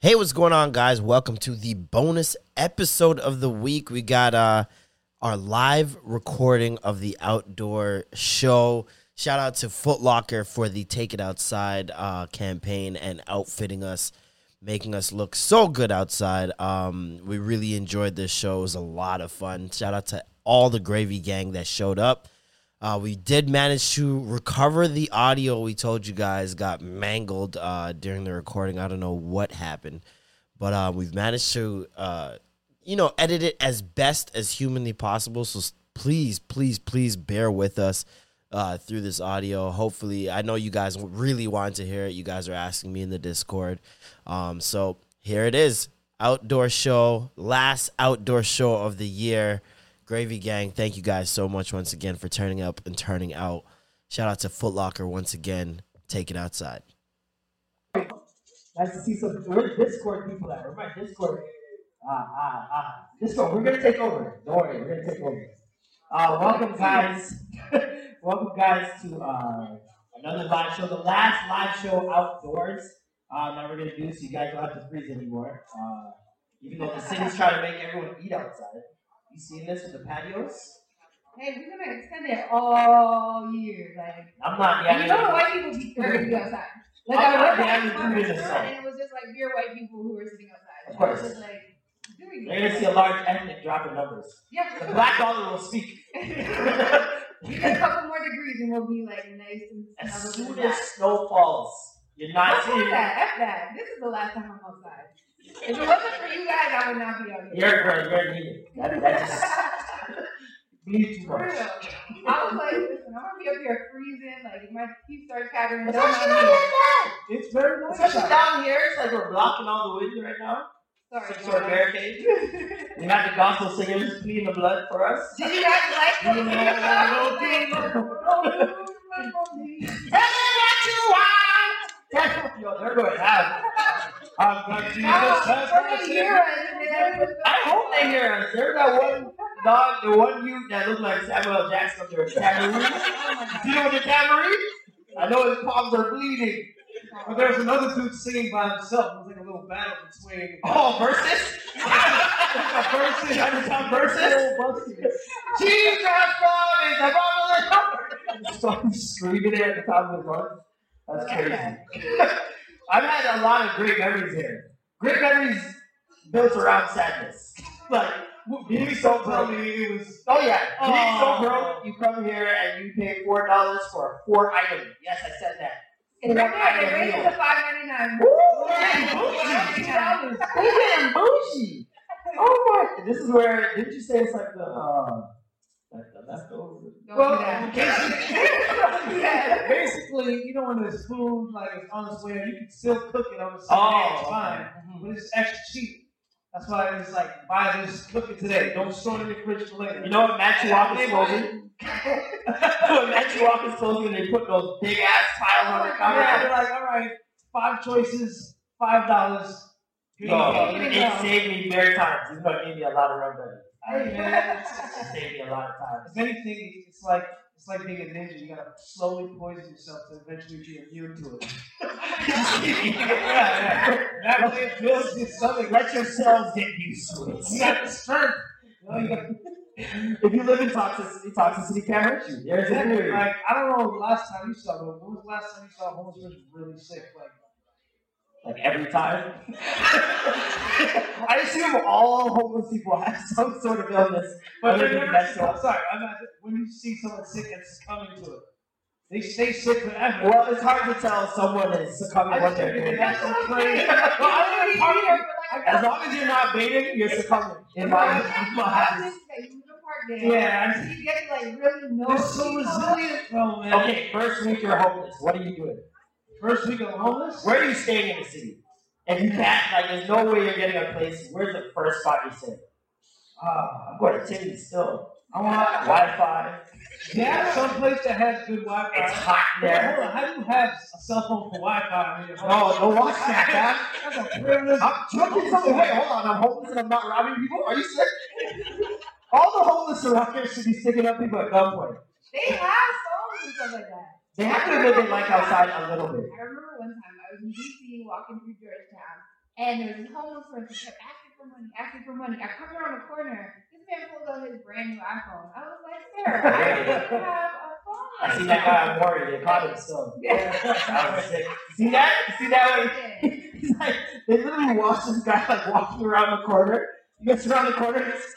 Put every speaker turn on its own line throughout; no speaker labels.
Hey, what's going on, guys? Welcome to the bonus episode of the week. We got uh, our live recording of the outdoor show. Shout out to Foot Locker for the Take It Outside uh, campaign and outfitting us, making us look so good outside. Um, we really enjoyed this show. It was a lot of fun. Shout out to all the Gravy Gang that showed up. Uh, we did manage to recover the audio we told you guys got mangled uh, during the recording. I don't know what happened, but uh, we've managed to, uh, you know, edit it as best as humanly possible. So please, please, please bear with us uh, through this audio. Hopefully, I know you guys really want to hear it. You guys are asking me in the Discord. Um, so here it is outdoor show, last outdoor show of the year. Gravy Gang, thank you guys so much once again for turning up and turning out. Shout out to Foot Locker once again. Take it outside.
Nice to see some. Where's Discord people at? Where's my Discord? Ah, ah, ah. Discord, we're gonna take over. Don't worry, we're gonna take over. Uh, welcome, guys. welcome, guys, to uh, another live show. The last live show outdoors uh, that we're gonna do, so you guys don't have to freeze anymore. Uh, even though the city's trying to make everyone eat outside. You seen this with the patios?
Hey, we're gonna extend it all year. Like,
I'm not.
and you know the white people be to be outside. Like,
I'm
I
not
went back
food in the
and it was just like pure white people who were sitting outside.
Of course.
Was just like, doing
You're gonna see a large ethnic drop in numbers.
Yeah,
The black dollar will speak.
We get a couple more degrees and we'll be like nice and
As
snuggled
soon
and
as snow falls, you're not
Fuck
seeing
that, F that. This is the last time I'm outside. If it wasn't for you guys, I would not be out here.
You're great, you're needed. That, that just bleeds too
For
much.
I was like, listen, I'm gonna be up here freezing. Like, if my teeth start chattering,
It's
don't
actually
mind
not
me.
that bad.
It's very nice.
Especially
out.
down here, it's like we're blocking all the winds right now.
Sorry,
Some sort of
guys.
barricade. We have the gospel singers pleading the blood for us.
Did you guys like
You
those?
know, Tell me what you want. Tell- Yo, they're going to have.
I've got Jesus
Oh,
has
for the
mercy.
year end, man.
I hope they hear us. There's that one dog, the one youth that looked like Samuel Jackson there with tambourine. You know the tambourine? I know his palms are bleeding.
But there's another dude singing by himself. It was like a little battle between.
Oh, versus? versus? Chinatown versus? Jesus Christ is above So I'm screaming it at the top of his lungs. That's crazy. I've had a lot of great memories here. Great memories built around sadness. like, being so broke.
it was.
Oh yeah, being so
Oh.
broke, you come here and you pay four dollars for a four item. Yes, I said that.
It's right there. They raised it to five ninety nine.
They getting bougie. Oh my! This is where didn't you say it's like the uh, the?
Well, basically, you know, when there's food like it's on its way, you can still cook it on the same
Oh,
day. It's fine, mm-hmm. but it's extra cheap. That's why it's like buy this, cook it today. Don't store it in the fridge for later.
You know what Matthew Walker's closing? when Matthew Walker's they put those big ass tiles on the oh
Yeah,
counter.
they're like, all right, five choices, five dollars.
No, it, it saved me many times. Even though it gave me a lot of run
Hey, man,
saved me a lot of time.
If anything, it's like it's like being a ninja. You gotta slowly poison yourself to eventually be immune to it. yeah, yeah. That way it builds your stomach.
Let your cells get used to it.
You got the strength. You you
If you live in toxicity, toxicity can't hurt you. There's a theory.
Like I don't know the last time you saw, when was the last time you saw a homeless person really sick? Like
Like every time. I assume all homeless people have some sort of illness.
But they're
than
never. I'm sorry, I'm not, when you see someone sick and succumbing to it, they stay sick forever.
Well, it's hard to tell if someone is succumbing
I
what they're doing.
that's so crazy.
Well, I don't know, part of it- As long as you're not baiting, you're succumbing. In my, in my.
Yeah, I-
You get like really no.
They're so resilient, bro, man.
Okay, first week you're homeless. What are you doing?
First week of homeless?
Where are you staying in the city? And you can't, like, there's no way you're getting a place. Where's the first spot you stay? Uh, I'm going to Timmy still.
I want
Wi-Fi.
yeah, some place that has good Wi-Fi.
It's hot there.
Hold on, how do you have a cell phone for Wi-Fi? when you're
No,
homeless?
no watch that,
That's a privilege.
I'm joking. Something. Wait, hold on. I'm homeless and I'm not robbing people. Are you sick? All the homeless around here should be sticking up people at gunpoint.
They have phones and stuff like that.
They have to live in like outside a little bit.
I remember one time I was in DC walking through Georgetown, and there was this homeless person who kept asking for money, asking for money. I come around the corner, this man pulls out his brand new iPhone. I was like, sir, I don't have a phone.
I see that guy on Maury. They caught him still. That was sick. See that? See that? Way? He's like, they literally watch this guy like walking around the corner. He gets around the corner. and it's- this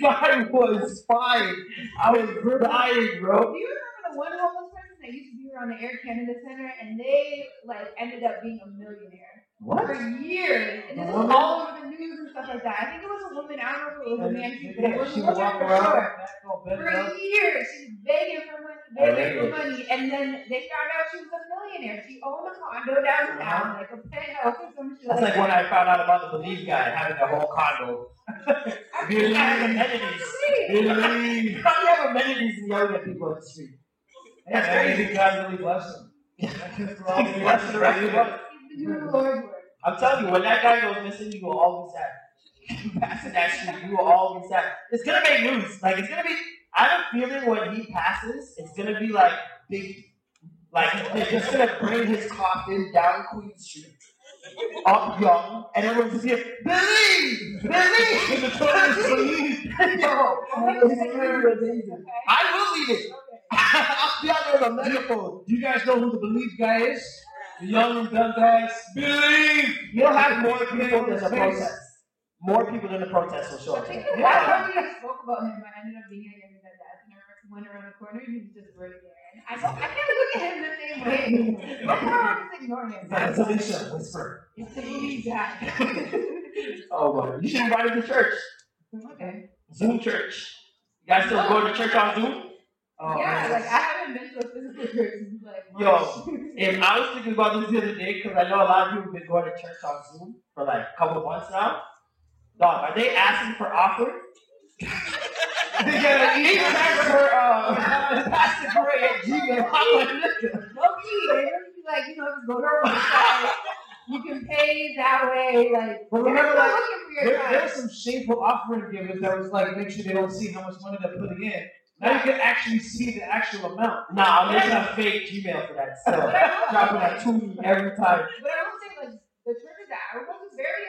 guy was fine. I was dying, bro.
Do you remember the one homeless person that used to be around the Air Canada Center, and they like ended up being a millionaire
What?
for years, and this was all over the news and stuff like that. I think it was a woman. I don't know if it was a man, but it was
she
a woman for
around,
sure.
back on bed
For years, she was begging for
I
begging
read
money, and then they found out she was a millionaire. She owned a condo downtown, uh-huh. like a penthouse or some shit.
That's like when I found out about the Believe guy having a whole condo. Believe amenities. Believe. How do you have amenities and yelling at people in the street?
That's crazy. God really bless him. For the
the rest of us.
He's been the Lord's.
I'm telling you, when that guy goes missing, you will all be sad. Passing that street, you will all be sad. It's gonna make news. Like it's gonna be. I have a feeling when he passes, it's gonna be like big. Like they're just gonna bring his coffin down Queen Street, up Yonge, and everyone's just here. Believe, believe, believe. Yo, it's gonna be amazing. I will leave it. I'll be out there with a megaphone.
Do you guys know who the Believe guy is? The young and dumb guys. Believe!
You'll have more people than the protest. More people than the protest will show
I
up.
think
today.
the last time we spoke about him, but I ended up being at his desk, and I went around the corner, and he was just right there. I I can't look at him the same way anymore. Look how I just ignore him.
That's Alicia Whisper.
It's oh, the believe guy.
Oh my! You should invite him to church.
okay.
Zoom church. You guys still going to church on Zoom?
Oh,
yeah,
man.
like I haven't been to a physical church since like
Yo, If I was thinking about this the other day, because I know a lot of people have been going to church on Zoom for like a couple months now. Dog, are they asking for offering? they gotta eat for uh, at Gmail. I'm like, listen.
low key, like, you know, just go to our website. You can pay that way, like
But remember, like, There, there was some shameful offering givers that was like, make sure they don't see how much money they're putting in. Now you can actually see the actual amount.
Nah, I'm using a fake Gmail for that still. Dropping that to me every time.
But I will say, like, the churches that I was very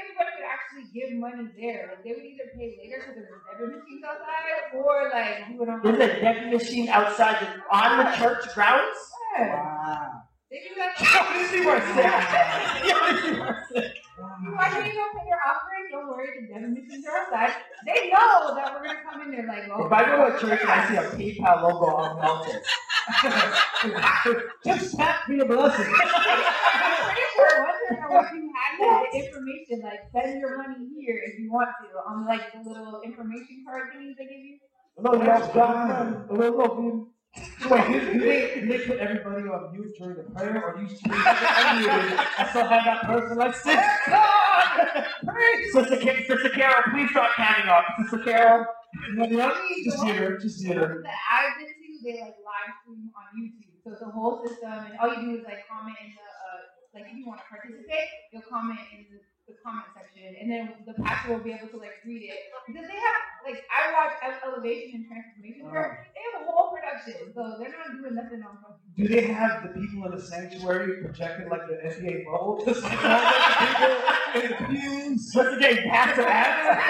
give money there. Like, they would either pay later because there's debit machines outside, or like do it on.
There's a debit machine outside the, on the church grounds.
Yeah.
Wow.
They do that.
Yo, this is more sick. Yo, this is more sick.
You want me to go your offering? Don't worry, the machines are outside. They know that we're gonna come in there like, oh.
If I go to church and I see a PayPal logo, I'm melted.
Just tap me a blessing.
I'm pretty sure one time I wish you had that information, like send your money here if you want to, on like the little information card thingies they give you.
No, you have God. No, no, no.
Wait, did, they, did they put everybody on mute during the prayer, or you still have that person like,
Sister, Ca- Sister Carol, please stop panning up. Sister Carol.
Just hear just hear
I've been to, they like live stream on YouTube. So it's a whole system, and all you do is like comment in the uh, like if you want to participate, you'll comment in the, the comment section, and then the pastor will be able to like read it because they have like I watch Elevation and Transformation Church. They have a whole production, so they're not doing nothing on phone.
Do they have the people in the sanctuary projecting like the NBA bubble? Just like all the people in the pews.
Sister getting Pastor Adams.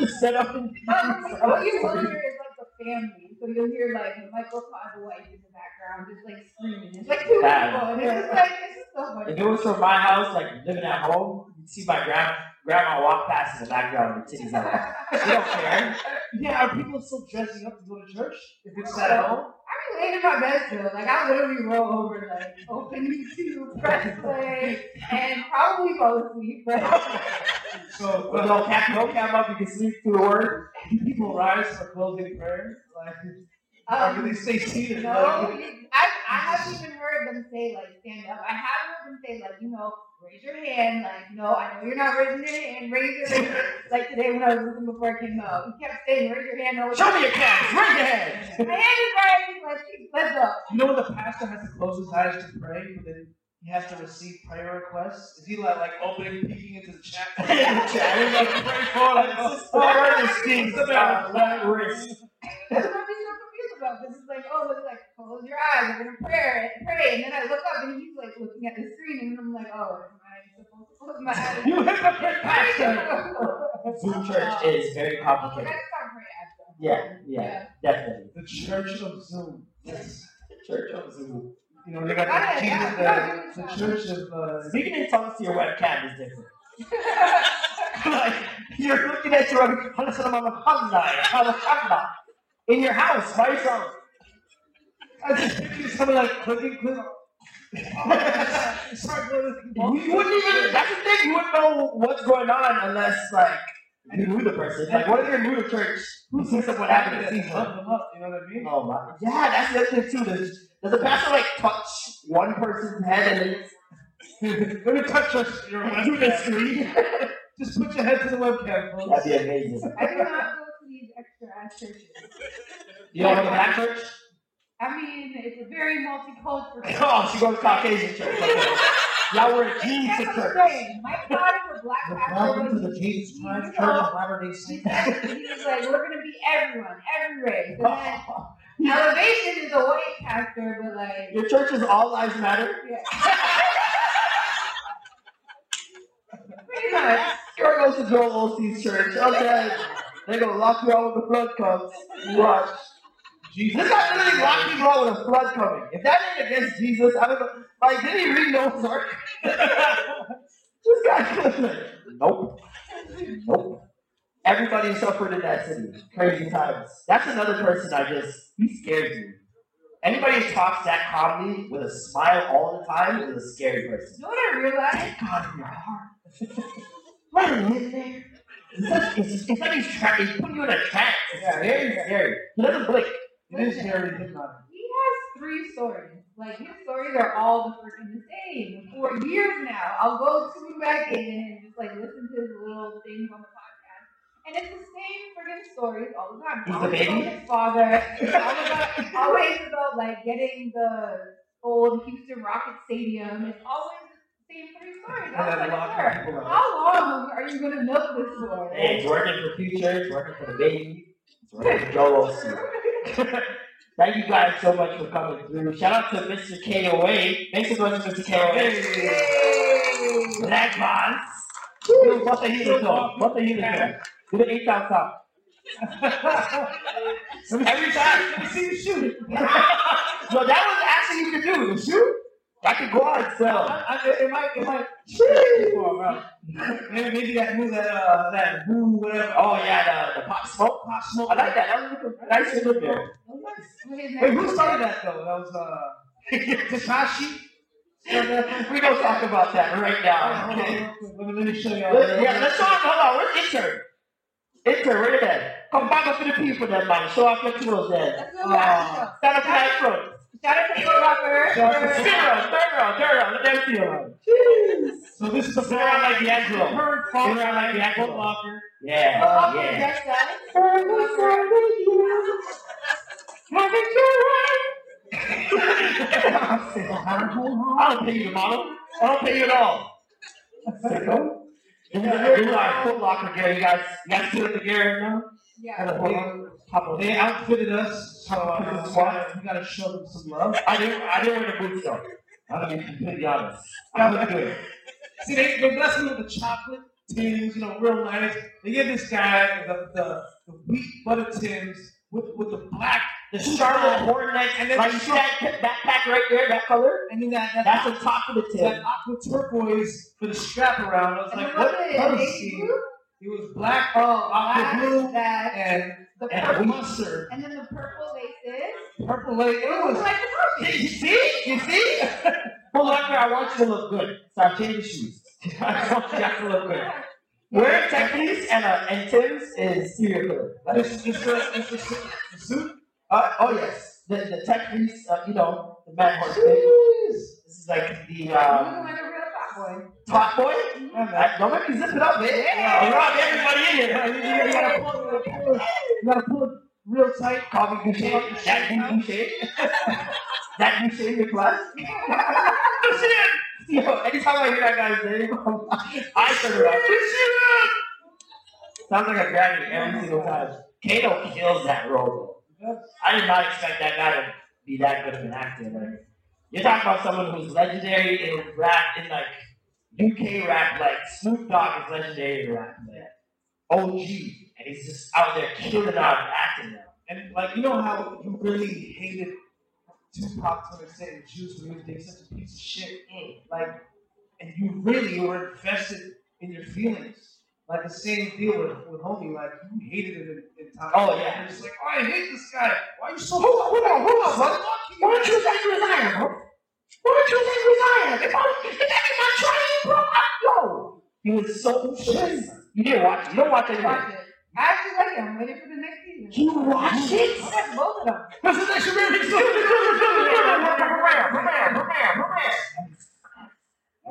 Set up in
What um, you will hear is like the family. So you'll hear like Michael Todd's wife in the background just like screaming. It's like two people, and it's just like it's just so funny.
If it was from my house, like living at home, you'd see my grand grandma walk past in the backyard with titties out. She don't care.
Yeah, are people still dressing up to go to church? If it's at home?
I laying in my bed still. Like I literally roll over, like open YouTube, press play, and probably fall asleep.
So
With no cap, no cap up, you can sleep through the word.
people rise for closing prayer. Like
Um,
they stay seated?
no, I, I haven't even heard them say like stand up. I have heard them say like, you know, raise your hand. Like, no, I know you're not raising your hand. Raise your hand. Like today when I was with listening before I came out, he kept saying, raise your hand.
Show me your cameras. Raise your hand.
My hand is raised. Like, let's go.
You know when the pastor has to close his eyes to pray, but then he has to receive prayer requests? Is he like, like opening, peeking into the chat?
He's like, pray for like, oh, Ernestine, uh, left wrist.
That's what I'm so confused about. This is like, oh, it's like close your eyes, we're gonna pray, pray, and then I look up and he's like looking at the screen, and I'm like, oh, am I supposed to close my eyes?
You hypocrite pastor. Zoom church is very
next
complicated.
time pray after.
Yeah, yeah, definitely.
The Church of Zoom. Yes.
Church of Zoom.
You know, they got
Got
the,
it,
Jesus,
yeah,
the,
yeah.
the Church of. Uh,
Speaking in tongues to your webcam is different. like, you're looking at your in your house by yourself.
I just picture somebody like clicking, clicking.
You, you wouldn't even, that's the thing, you wouldn't know what's going on unless, like, you knew the person. Like, what if you're new to church? You see someone having a season.
Pump them up, you know what I mean?
Oh my. Yeah, that's the other thing too. Does, does the pastor like touch one person's head and then
Let me touch your, your
do the screen?
Just put your head to the webcam, folks.
That'd be amazing.
Extra ass churches.
You don't go to black church?
I mean, it's a very multicultural. church.
Oh, she goes to Caucasian church. Okay. Y'all wear jeans to
That's what
church.
I'm saying. My God is a black pastor.
Welcome to the Jesus
you
Christ Church of Latter-day
He
Saints.
he was like, we're gonna be everyone, every race. And then Elevation is a white pastor, but like,
Your church is all lives matter.
yeah. Pretty much.
Here goes to Joel Osteen's church. Okay. They're gonna lock you out when the flood comes. Watch.
Jesus.
This guy literally locked you out with a flood coming. If that ain't against Jesus, I don't know. Like, did he read Noah's Ark? this guy, nope. Nope. Everybody suffered in that city. Crazy times. That's another person I just, he scares me. Anybody who talks that calmly with a smile all the time is a scary person.
You know what I realized?
God in your heart. Let him in there. It's, like- it's, it's like he's, he's putting you in a trap. It's
Yeah,
very scary. He doesn't blink.
It is very hypnotic.
He has three stories. Like his stories are all the freaking the same. For years now, I'll go tune back in and just like listen to his little things on the podcast, and it's the same freaking stories all the time.
He's the
always
baby?
about his father. It's all about, always about like getting the old Houston Rocket Stadium. It's always the same three stories. I was like,
locking
sir, how long are you gonna milk this for?
Hey, it's working for future, it's working for the baby, it's working for Joel Osteen. Thank you guys so much for coming through. Shout out to Mr. KOA. Thanks for joining Mr. KOA.
Yay!
Black Boss. Dude, What the hell is that? What the hell is that? Do the eight sound sound. Every time.
Let me see you shoot.
no, that was actually you could do. Shoot. I could go on and sell.
I, I, it might, it might. Wow. Maybe, maybe that move that, uh, that boo, whatever.
Oh yeah, the, the pop smoke.
pop smoke.
I like that. That was looking nice and good there.
Wait, who started that though? That was uh, Takashi.
We don't talk about that right now. Okay.
Let me, let me show you.
Let, yeah, let's talk. Hold on. Where's intern? Intern, where you at? Come back up to the people, then, man. Show off your clothes, then.
Let's go back.
Stand up to that front.
Shout out to Foot Locker.
Shout out to
Turn around, turn around, turn around. Let them see you.
So this is the
Sit around like D'Angelo.
Heard
Sit around like D'Angelo.
Foot Locker.
Yeah,
Foot Locker,
yeah.
yes, guys.
I don't pay you the model. I don't pay you at all. Sicko. This is this is Foot Locker gear. You guys, you guys feel the gear now?
Yeah.
Kind of hold on. Pop up.
They outfitted us, so uh, we, gotta, we gotta show them some love.
I didn't, I didn't wear the boots though. I'm gonna be completely honest. I look good.
See, they, they blessed me with the chocolate tins, you know, real nice. They give this guy the, the, the wheat butter tins with, with the black,
The Charlotte Hornet,
And then
like
the
you see that backpack right there, that color?
and then that, that,
That's the top of the tins.
that
tip.
aqua turquoise for the strap around. I was
And
like, what
was
color scheme? It was black,
Oh,
aqua blue,
that,
and,
the
and
purple,
mustard.
and then the purple laces.
Purple lake. It
It was
was
like the
See, you see? You see? Hold on, I want you to look good. So I changed the shoes. I want you guys to look good. Wearing tech fleece and, uh, and Tim's is serial killer. Like,
This is just the, this is the suit.
Uh, oh yes, the the tech fleece, uh, you know, the man horse thing. This is like the um,
looking like a real top boy.
top boy. Uh, don't make me zip it up, man.
Yeah.
Rob everybody in here.
You, you gotta pull, you gotta pull, you gotta pull it real tight.
Call me Boucher. That Boucher. that Boucher in class. Yo, anytime I hear that guy's name, I turn around. Sounds like a Grammy every single time. Kano kills that role. I did not expect that guy to be that good of an actor. Like, you're talking about someone who's legendary in rap, in like UK rap, like Snoop Dogg is legendary in rap, like OG, and he's just out there killing out acting now.
And like you know how you really hated Tupac to an extent and Juice when he was such a piece of shit. Like, and you really were invested in your feelings. Like the same deal with, with homie. Like you hated it in, in time.
Oh, yeah.
You're just like, oh, I hate this guy. Why are you so?
Hold on, hold on, hold on, brother. Why don't you say resign, bro? Why don't you say resign? If I, if is not trying, bro, I yo. He was so stressed. You didn't watch it. You don't watch it.
Watch. I actually like. I'm waiting for the next season.
You watch it?
I like both of them.
This is next Prepare, prepare, prepare, prepare.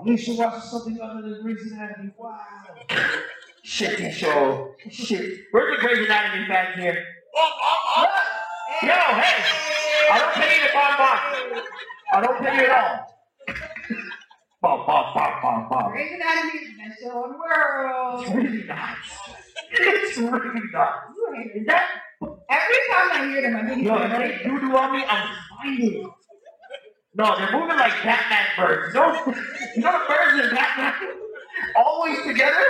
You should watch something other than Grey's Anatomy. Wow.
Shitty show. Shit. Where's the Grey's Anatomy fans here?
Hey,
Yo, hey. I don't pay you bomb bomb. I don't pay you at all. Bomb, bomb, bomb, bomb, bomb.
Grey's Anatomy is best show in the world.
It's really not. It's really.
You hate
that
Every time I hear them, I think
Yo,
it's
they do on me, I'm fighting. No, they're moving like Batman birds. You know, you know the birds in Batman? Always together?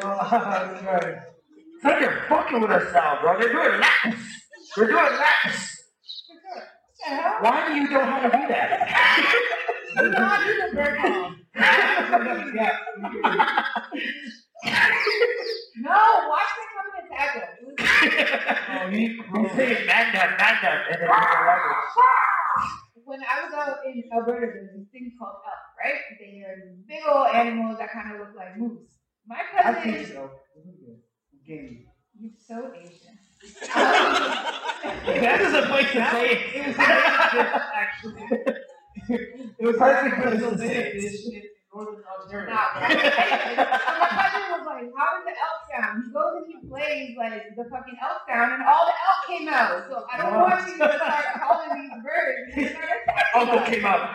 That's right.
It's like they're fucking with us now, bro. They're doing laps. They're doing laps.
What the hell?
Why do you know how to do that?
You know how to do the bird call. No, watch them come and attack was-
Oh, he,
He's saying man down, man down, and then.
When I was out in Alberta, there's this thing called elk, right? They are these big old animals that kind of look like moose. My
I
cousin,
think so. Game.
you're so Asian.
That is a place to say
It
it.
was actually. It was perfect because it was in Northern Ontario.
Nah, bro. Anyway, my cousin was like, "How does the elk sound?" He goes and he plays like the fucking elk sound, and all the elk came out. So I don't want you to start calling these birds. and
Uncle
us.
came out.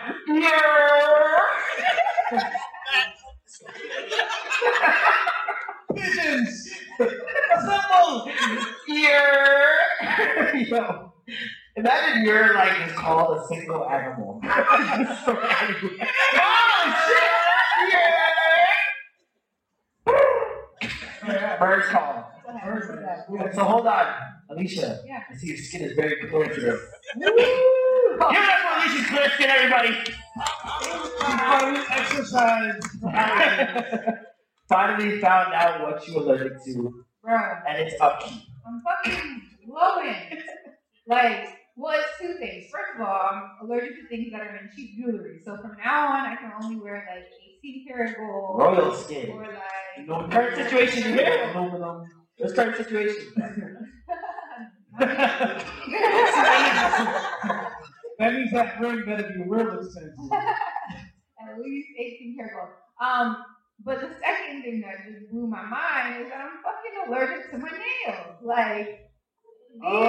Pigeons!
Assemble! Ear! Yo. Imagine you're like is called a single animal. So oh shit! Yeah! Birds call.
Birds are that.
So hold on, Alicia.
Yeah.
I see your skin is very clear today. Give it up for Alicia's clear skin, everybody.
Finally exercise.
Finally found out what you allergic to,
Bro,
and it's upkeep.
I'm fucking glowing. Like, well, it's two things. First of all, I'm allergic to things that are in cheap jewelry. So from now on, I can only wear like 18 karat gold.
Royal skin.
Or like.
No current situation here.
Aluminum.
What's current situation?
That means that ring better be a real expensive.
at least 18 karat gold. Um, but the second thing that just blew my mind is that I'm fucking allergic to my nails. Like, these
Oh,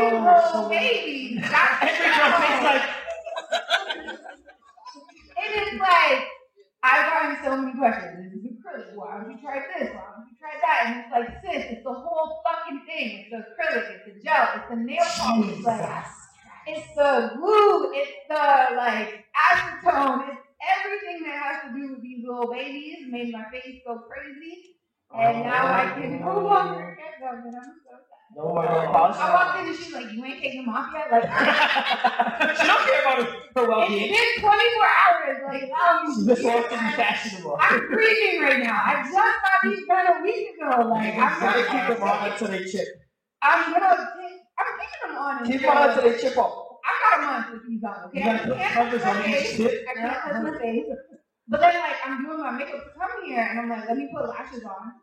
little
so-
babies got
Every girl thinks like,
It is like I've gotten so many questions. This is acrylic. Why don't you try this? Why don't you try that? And it's like, sis, it's the whole fucking thing. It's the acrylic. It's the gel. It's the nail polish. It's like, it's the glue. It's the like acetone. It's everything that has to do with these little babies. Made my face go crazy. Oh, and now I can no longer get them. And I'm so sad.
no more.
I walked in and she's like, you ain't taking them off yet? Like,
she don't care about her, her
it's
well-being.
been 24 hours. Like, allow me
She
to
just wants to be fashionable.
I'm breathing right now. I just got these done a week ago. Like I'm gonna
keep them on until they chip.
I'm gonna take. I'm keeping them on.
Keep them on until they chip off.
A month with these on. Okay.
You gotta
I
put
can't
covers
touch
on
my
each
face.
tip.
I can't touch my face. But then like I'm doing my makeup to come here, and I'm like, let me put lashes on.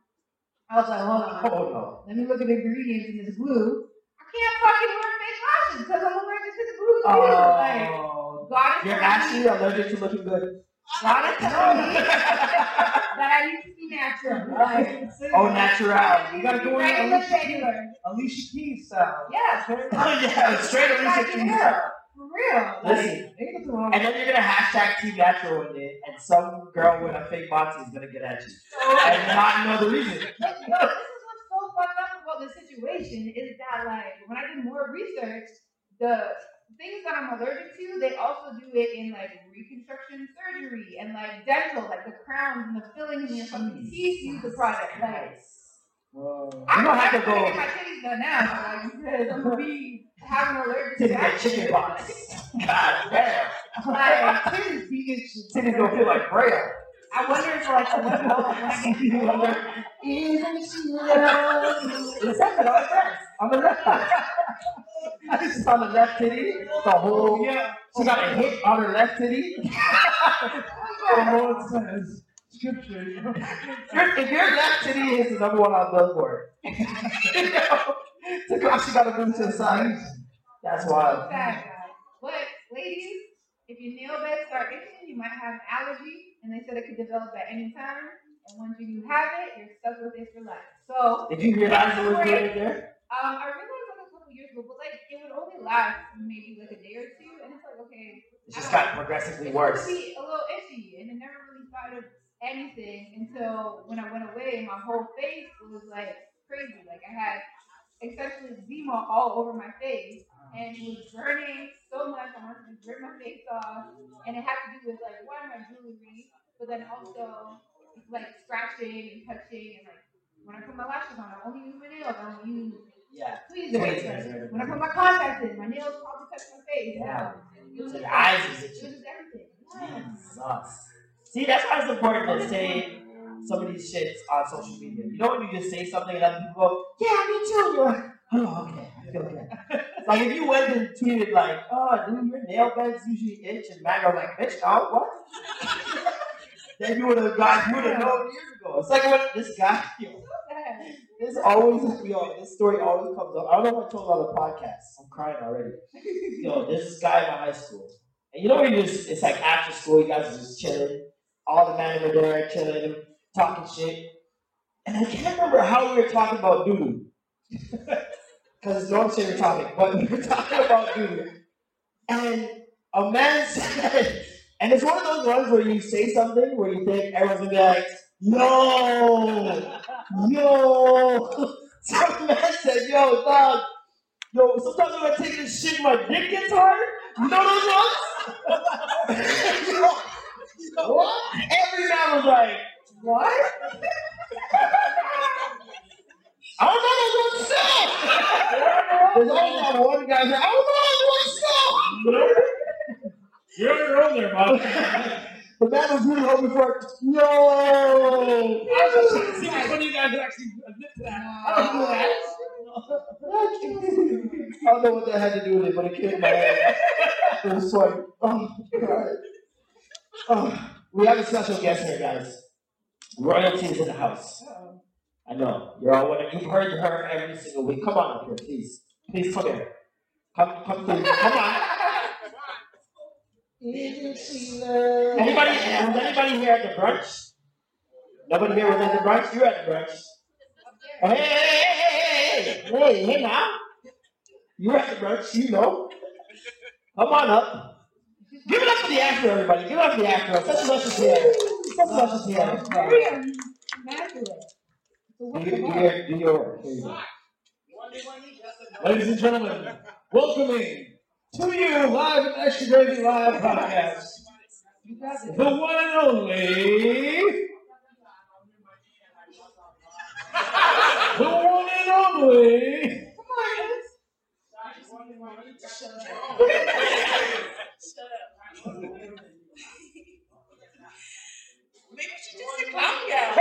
I was like, hold on.
Oh no.
Let me look at the ingredients in this glue. I can't fucking wear fake lashes because I'm allergic to the blue too. like,
Oh,
God is
you're actually allergic to looking good.
God is telling me that I need to be natural. Like,
Oh, natural. You gotta go in Alicia Keys.
Alicia Keys style.
Yeah,
Oh, yeah, straight Alicia Keys.
yeah. For real.
Listen,
wrong
and then you're gonna hashtag Team Natural one day, and some girl with a fake body is gonna get at you and not know the reason.
This is what's so fucked up about the situation is that like when I did more research, the things that I'm allergic to, they also do it in like reconstruction surgery and like dental, like the crowns and the fillings and your fucking teeth use the product. Like
Whoa.
I'm
You don't have to
I'm gonna
go-
get my titties done now, like because I'm gonna be having an allergic that
chicken pox. God damn.
Like
Titties be itching.
Titties don't feel like braille.
I wonder if like I when I get
You Isn't she lovely? Happening on the left, on the left side. It's on the left titty. The whole.
Yeah.
She got a hit on her left titty.
The Lord says, scripture.
Your- If your left titty is the number one on Billboard, you know, the girl she got to move to the side. That's wild.
Sad guy. But ladies, if your nail beds start itching, you might have an allergy, and they said it could develop at any time. And once you have it, you're stuck with it for life. So,
Did you realize it was good in there?
um, I realized like a couple years ago, but like it would only last maybe like a day or two, and it's like okay,
It just got progressively
it's
worse.
supposed be a little itchy, and it never really started anything until when I went away, my whole face was like crazy. Like I had especially eczema all over my face, and it was burning so much. I wanted to rip my face off, and it had to do with like one my jewelry, but then also like scratching and touching, and like when I put my lashes on, I only use my nails. I don't use
Yeah.
tweezers. When I put my contacts in, my nails probably touch my face.
Yeah.
It was just
your eyes
it was just everything. Yeah.
Sucks. See, that's why it's important to say some of these shits on social media. You know when you just say something and other people go, yeah, me too. You're like, oh, okay, I feel good. like if you went and tweeted like, oh, dude, your nail beds usually itch, and Matt was like, bitch, no, what? then you would have got, you would have known years ago. It's like when this guy, yo, this always, yo, this story always comes up. I don't know if I told on the podcast. I'm crying already. Yo, there's this guy in my high school. And you know when you just, it's like after school, you guys are just chilling. All the men were there chilling, talking shit. And I can't remember how we were talking about doo Because it's not favorite topic, but we were talking about doo And a man said, and it's one of those ones where you say something where you think everyone's gonna be like, yo, yo. Some man said, yo, dog, yo, sometimes when I take this shit, my dick gets hard. You know those ones? Yo, what? Every man was like, what? I don't know what to say. There's always that one guy that I don't know what to say.
You're on your own there, Bob.
The man was really hoping for. Yo!
I was just see which one of you guys would actually admit to that. I don't do that.
I don't know what that had to do with it, but it came in my head. It was funny. Oh, God. We have a special guest here, guys. Royalty is in the house. Uh-oh. I know. You're all wondering. You've heard her every single week. Come on up here, please. Please come here. Come, come, please. Come on. anybody, was anybody here at the brunch? Nobody here was at the brunch? You were at the brunch. Oh, hey, hey, hey, hey, hey, hey, hey, now. You were at the brunch, you know. Come on up. Give it up for the actor, everybody. Give it up for the actor. Such a luscious hair. Such a luscious hair.
Immaculate. So
Do
what
your, do your, do your work. Here you go.
Ladies and gentlemen, welcoming to you live at Extra Crazy Live podcast,
you got it.
the one and only, the one and only,
Maybe she's just sit calm down.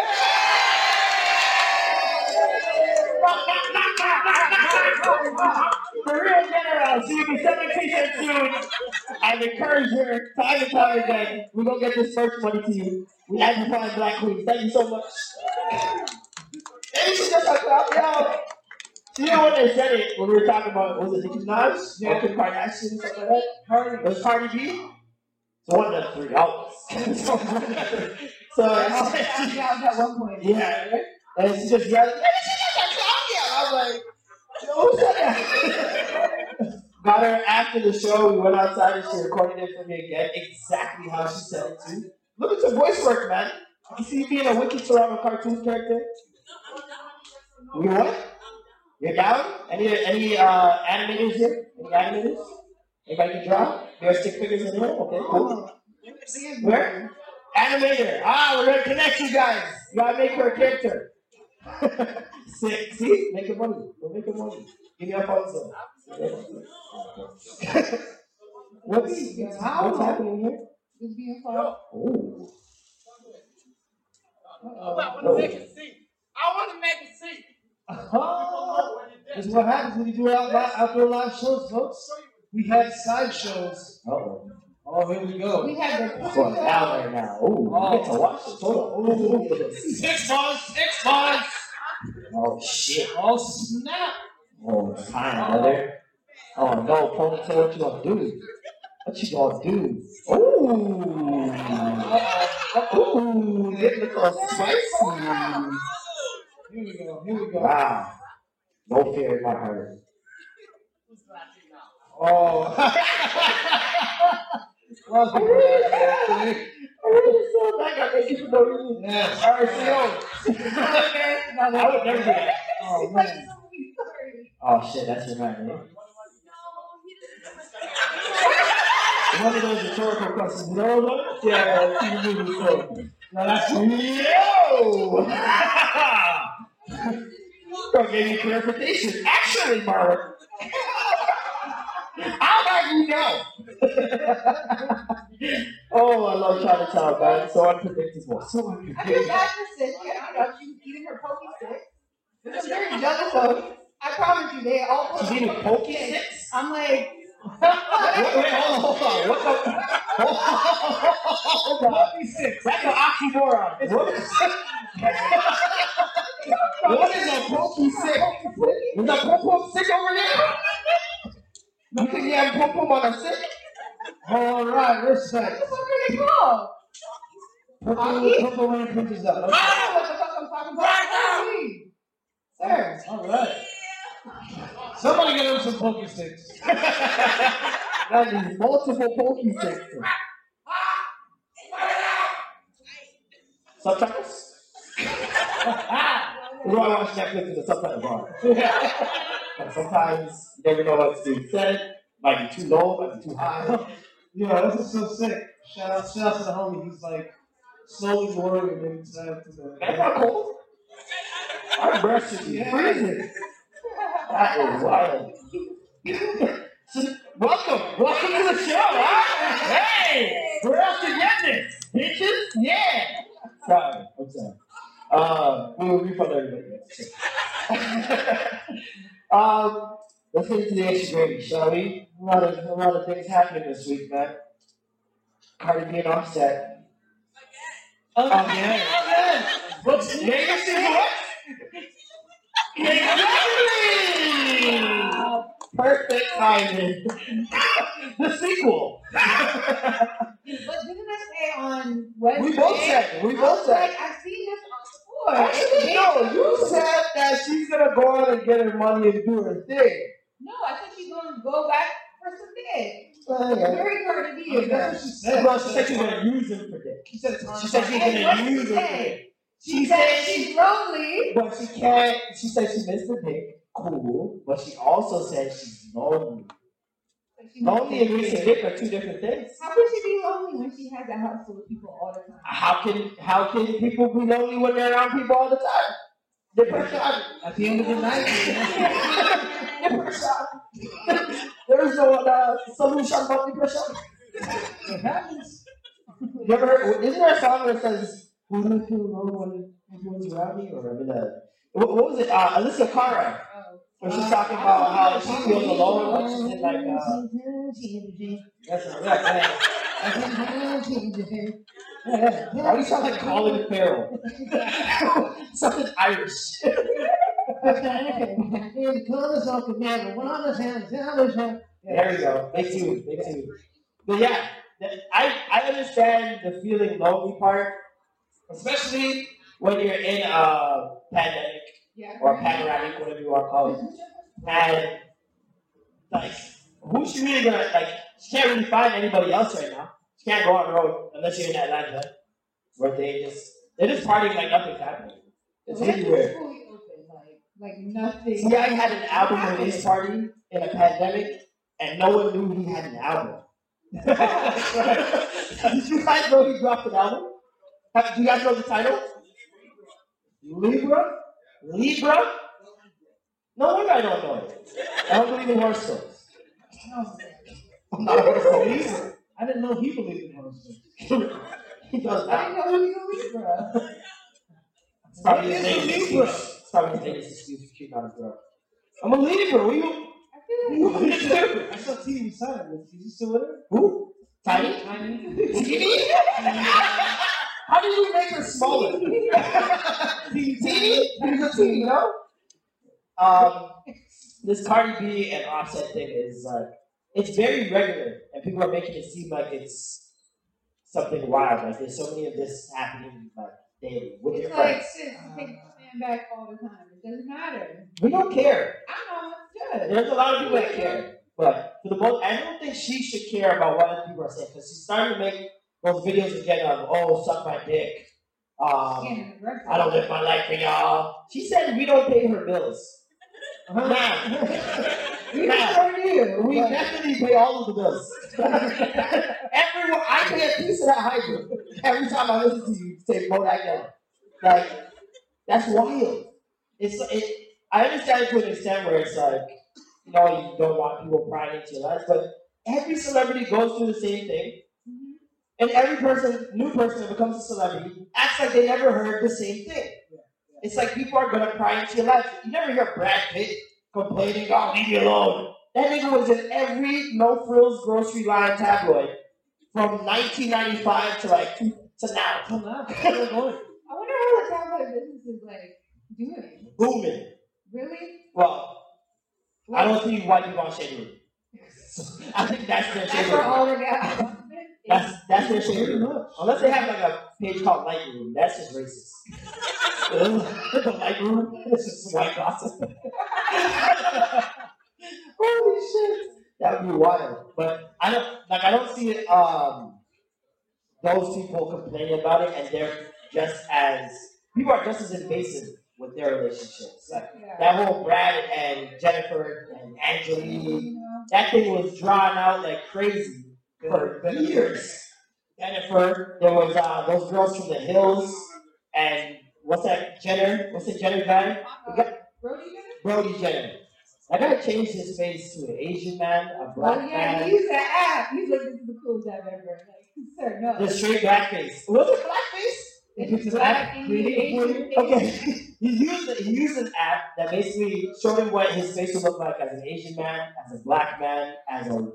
Maria General, she will be selling t-shirts soon. I've encouraged her and time again. We're gonna get this merch money to you. We amplify Black Queens. Thank you so much. Maybe she just clap it out. You know when they said it when we were talking about was it Nicki Minaj?
Yeah.
Kim Kardashian something like that? Cardi. Was Cardi B. One of three always. so
I, was at one point.
yeah, and she just yelled, "Let me see that I'm like, "Yo, who said that?" Got her after the show. We went outside and she recorded it for me again, exactly how she said it too. Look at your voice work, man. You see you being a wicked Toronto cartoon character. You what? You're down? Any any uh, animators here? Any animators? Anybody can draw? There are stick figures in here? Okay, cool. Where? Animator. Ah, we're gonna connect you guys. You gotta make her a character. Sick. See? Make her money. We're making money. Give me a phone zone. what's, what's happening here?
Just being fun.
Oh.
Uh,
I want to make a seat. I want to make a seat.
Oh, this is what happens when you do out, outdoor live shows, folks. We had side shows.
Oh.
Oh, here we go.
We had the
It's going down there now. Oh, get to oh. watch this. Hold on. Oh,
Six months, six months.
oh shit.
Oh, snap.
Oh, it's time, brother. Oh no, ponytail, what you gonna do? What you gonna do? Ooh. Ooh, getting a little spicy.
Here we go, here we go.
Wow. No fear in my heart.
Oh.
I really that guy for no reason.
Yes.
RCO. I would never do that.
Oh, man.
Oh shit, that's your man, man. One of those rhetorical questions. No, no, yeah, see the so.
Now that's
Yo! Bro gave clarification. Actually, Marlon. How about you know? oh, I love Chinatown, man. So unpredictable. So
I feel
unpredictable.
bad for Sid. You know, she's eating her Pocky stick. I'm very jealous of. I promise you, they all
She's eating Pocky sticks?
I'm like,
Wait, wait, hold on, hold on. What the? Hold on, hold on. That's an oxymoron. What is a Pocky stick? Is a pom pom stick over there? You think you have pom pom on a stick?
All right, respect.
what are they called?
Purple, purple rain punches
I
out.
don't know what the fuck I'm talking about. Please. Sir.
All right. Somebody get him some Pocky sticks.
That is multiple Pocky sticks. Subtitles? That's why I watch Netflix in the subtitles on. And sometimes you never know what's being said. Might be too low, might be too high.
Yeah, this is so sick. Shout out, shout out to the homie. He's like slowly warming to the.
That's not cold. Our breath should be freezing. That is wild. So, welcome, welcome to the show, huh? Hey, we're out to get this, bitches. Yeah. Sorry, I'm sorry. Uh, we will refund everybody. um, let's get to the extra gravy, shall we? A lot of a lot of things happening this week, man. Cardi B and Offset.
Oh, yeah.
Oh, oh, What's Vegas is what? Exactly! Perfect timing. the sequel.
But didn't I say on Wednesday?
We both said it. We both said
like,
it.
I've seen this on before.
Actually, no, you said that she's gonna go on and get her money and do her thing.
No, I think she's going to go back for some dick.
Well, yeah.
Very Cardi B
Oh,
of
that's
her.
what she said.
Well, she said she's gonna use him for dick.
She said it's on.
She said she's gonna use
she
him for dick.
She
She
said
said
she's lonely.
But she can't. She said she missed the dick. Cool. But she also said she's lonely.
But she-
Lonely and missing dick are two different things.
How can she be lonely when she has a house full of people all the time?
How can how can people be lonely when they're around people all the time? Depression.
At the end of the night,
depression. There's no uh, solution for depression.
it happens.
You ever heard? Isn't there a song that says, "Who do you feel alone when everyone's around me?" Or I mean, uh, what, what was it? Uh, Alessia Cara.
Oh.
When she's talking about how she feels alone when she's in like uh,
That's right, right.
Why do you sound like Colin Farrell? Something Irish.
And Columbus on command, one on his hands, the other hand.
There we go. Big two, big two. But yeah, I I understand the feeling lonely part, especially when you're in a pandemic
Yeah.
or panoramic, whatever you want to call it. And like, who's really gonna like? She can't really find anybody else right now. Can't go on the road unless you're in Atlanta, where they just they're just partying like nothing's happening. It's
Well,
really
that's
weird.
fully open, like, like nothing.
See, I had an album release party in a pandemic, and no one knew he had an album. Did you guys know he dropped an album? Have- Do you guys know the title? Libra? Libra? No wonder I don't know it. I don't believe in horoscopes. I'm not a believer.
I didn't know he believed in horoscopes.
He does
I didn't know he was a Libra.
It's probably his
What is a
latest
Libra?
excuse. It's probably his latest excuse for cheating on his girl. I'm a Libra. What do you?
I feel
What do you do?
I saw TV beside him. Is he still with her?
Who? Tiny? Tiny? Teeny? How did you make her smaller? Teeny? Teeny? She's a teeny, no? Um, this Cardi B and Offset thing is like, it's very regular, and people are making it seem like it's something wild. Like there's so many of this happening like daily with
It's
your
like,
friends.
take the stand back all the time. It doesn't matter.
We don't care.
I know it's good.
There's a lot of people that care, but for the most, I don't think she should care about what other people are saying because she's starting to make those videos again of oh suck my dick. Um, I don't live my life for y'all. She said we don't pay her bills.
We
now,
sure do.
we definitely pay all of the bills. Everyone, I pay a piece of that hydrant every time I listen to you say Bodak Yellow. Like, that's wild. It's it. I understand to an extent where it's like, you know, you don't want people prying into your life, but every celebrity goes through the same thing. Mm-hmm. And every person, new person that becomes a celebrity, acts like they never heard the same thing. It's like people are gonna pry into your life. You never hear Brad Pitt complaining, "Oh, leave me alone." That nigga was in every no frills grocery line tabloid from 1995 to like two, to now.
Come on, still going.
I wonder how the tabloid business is like doing.
Booming.
Really?
Well, I don't see white people on Shade Room. I think that's their
That's
Shade
where
Room.
the guys.
That's that's their Shade Room. Unless they have like a page called Lightroom, that's just racist. the Lightroom, it's just white gossip. Holy shit, that would be wild. But I don't like. I don't see. Um, those people complaining about it, and they're just as people are just as invasive with their relationships. Like
Yeah.
that whole Brad and Jennifer and Angelina,
You know?
that thing was drawn out like crazy for years. Jennifer, there was uh, those girls from the hills, and what's that Jenner? What's the Jenner guy? The guy
Brody did it?
Brody Jenner. That guy changed his face to an Asian man, a black
Oh yeah,
man,
he used that app. He's like, this is the coolest app ever. Like, sir, no.
the straight black face. Was it blackface?
It's
It's
black
an
and Asian.
Okay, he used he used an app that basically showed him what his face would look like as an Asian man, as a black man, as a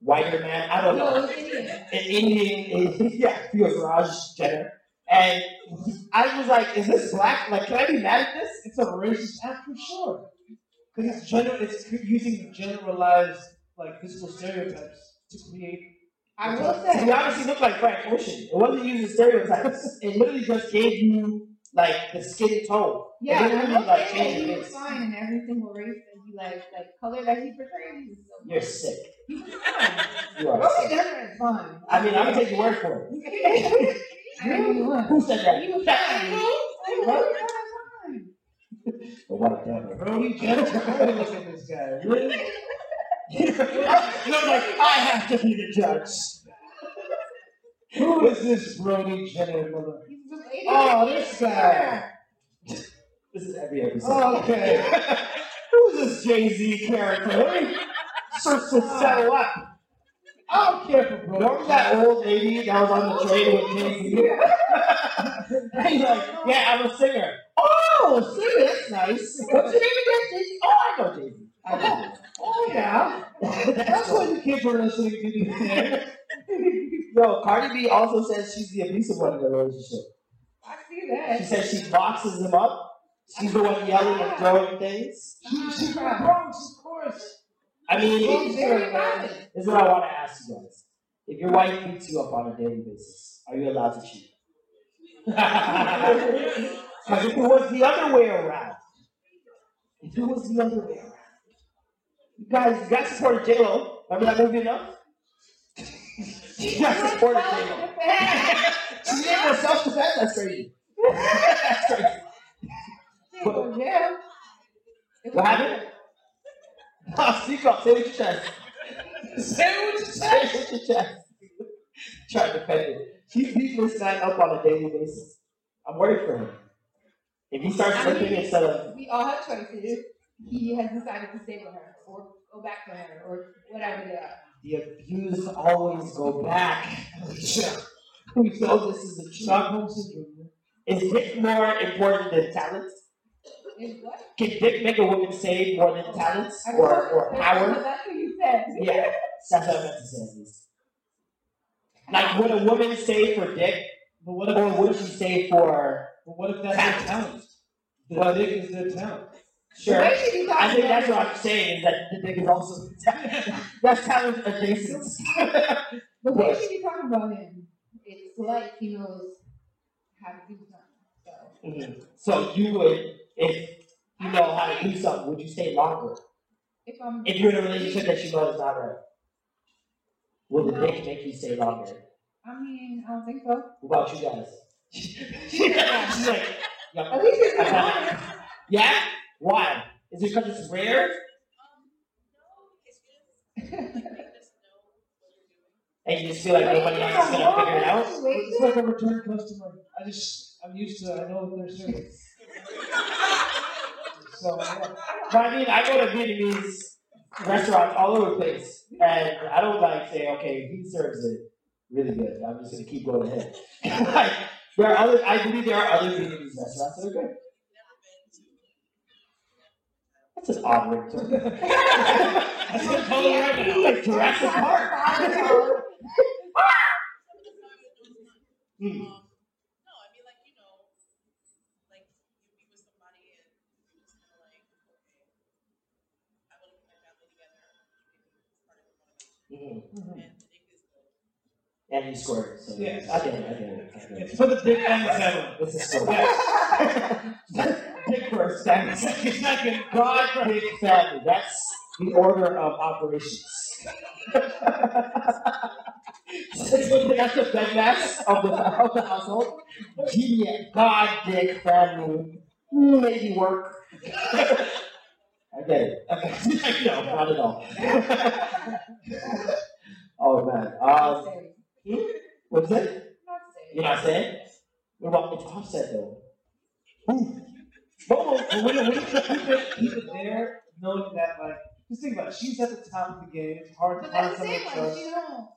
whiter man. I don't
No,
know.
was Indian.
An Indian, yeah, he was Raj Jenner, and I was like, "Is this black? Like, can I be mad at this?"
It's a racist act for sure. Because it's general, it's using generalized like physical stereotypes to create.
I will say
He obviously looked like Frank Ocean. It wasn't using stereotypes. It literally just gave you like the skin tone.
Yeah,
it didn't
I
really
will
like change
he was fine in every single race that he like, like color that he portrayed. He so
You're sick.
He was fine.
You are sick.
Is fine.
I mean, I'm gonna take your word for it. Who said that?
Was
That-
fine. Is.
But what a devil.
Brody Jenner, look at this guy. Really?
You're like, I have to be the judge.
Who is this Brody Jenner mother? Oh, this guy.
This is every episode.
Oh, okay.
Who's this Jay Z character? Let me search to settle up.
I don't care for Brody.
Remember that old lady that was on the train with Jay And he's like, yeah, I'm a singer. Oh, a singer, that's nice. What's your name again, Z? Oh, I know. I know.
Oh yeah.
That's
why the kids are listening to things.
Yo, Cardi B also says she's the abusive one in the relationship.
I see that.
She says she boxes him up She's the one yelling and throwing things.
She, she's Bronx, of course.
I mean,
She's very violent.
this is what I want to ask you guys. If your wife beats you up on a daily basis, are you allowed to cheat? Because if it was the other way around, if it was the other way around, you guys, you guys supported J Lo. Remember that movie enough? you guys supported J Lo. She did for self defense. That's crazy. That's crazy.
Yeah.
What happened? Up. Say with your chest. Say with your chest. Say with your chest. Try to defend it. He beats this man up on a daily basis. I'm worried for him. If he starts
I mean-
looking instead of
We all have choices. He has decided to stay with her or go back to her or whatever they are.
the abused always go back. we know this is the truth. Is it more important than talent?
Is what?
Can dick make a woman say more than talents
I
or, or power?
That's what you said.
Yeah, that's what I meant to say. Like, would a woman say for dick,
But what if,
or would she say for
but what if that's their talent? The
Well,
dick is their talent.
sure?
The way she be
I think that's what I'm saying is that the dick is also that's talent adjacent.
The way she be talking about him, it's like he knows how to do something. So
Mhm. So you would, if you know how to do something, would you stay longer?
if I'm
If you're in a relationship that you know is not right, will the dick make you stay longer?
I mean, I don't think so.
What about you guys? She's like, yeah.
At least it's
I got
honest.
it. Yeah? Why? Is it because it's rare? And you just feel like nobody else is gonna figure it out?
It's like a return customer. I just, I'm used to it. I know their service. So.
But I mean, I go to Vietnamese restaurants all over the place, and I don't like say, okay, he serves it really good. I'm just gonna keep going ahead. like, there are other, I believe there are other Vietnamese restaurants that are good. That's an odd ring to it.
That's what it right now.
Like Jurassic Park. Hmm.
No, I mean like you know, like you be with somebody and you just kind of like, okay, I want to put my family together. It's part of
Mhm.
and the dick is good.
And you scored. So
Yes.
I get it. I get it. I get it.
It's for the dick and the family.
It's a story. Dick first, family second. God, dick, family. That's the order of operations. That's the bedmass of the, of the household. Yeah, God, dick, family, maybe work. I get it. Okay. no, not at all. Oh man. Um, what's it? You're not saying? What about it's offset though? Ooh.
But when, when, when keep it, keep it there, knowing that, like, just think about it. She's at the top of the game. It's hard to find someone to trust.
she don't,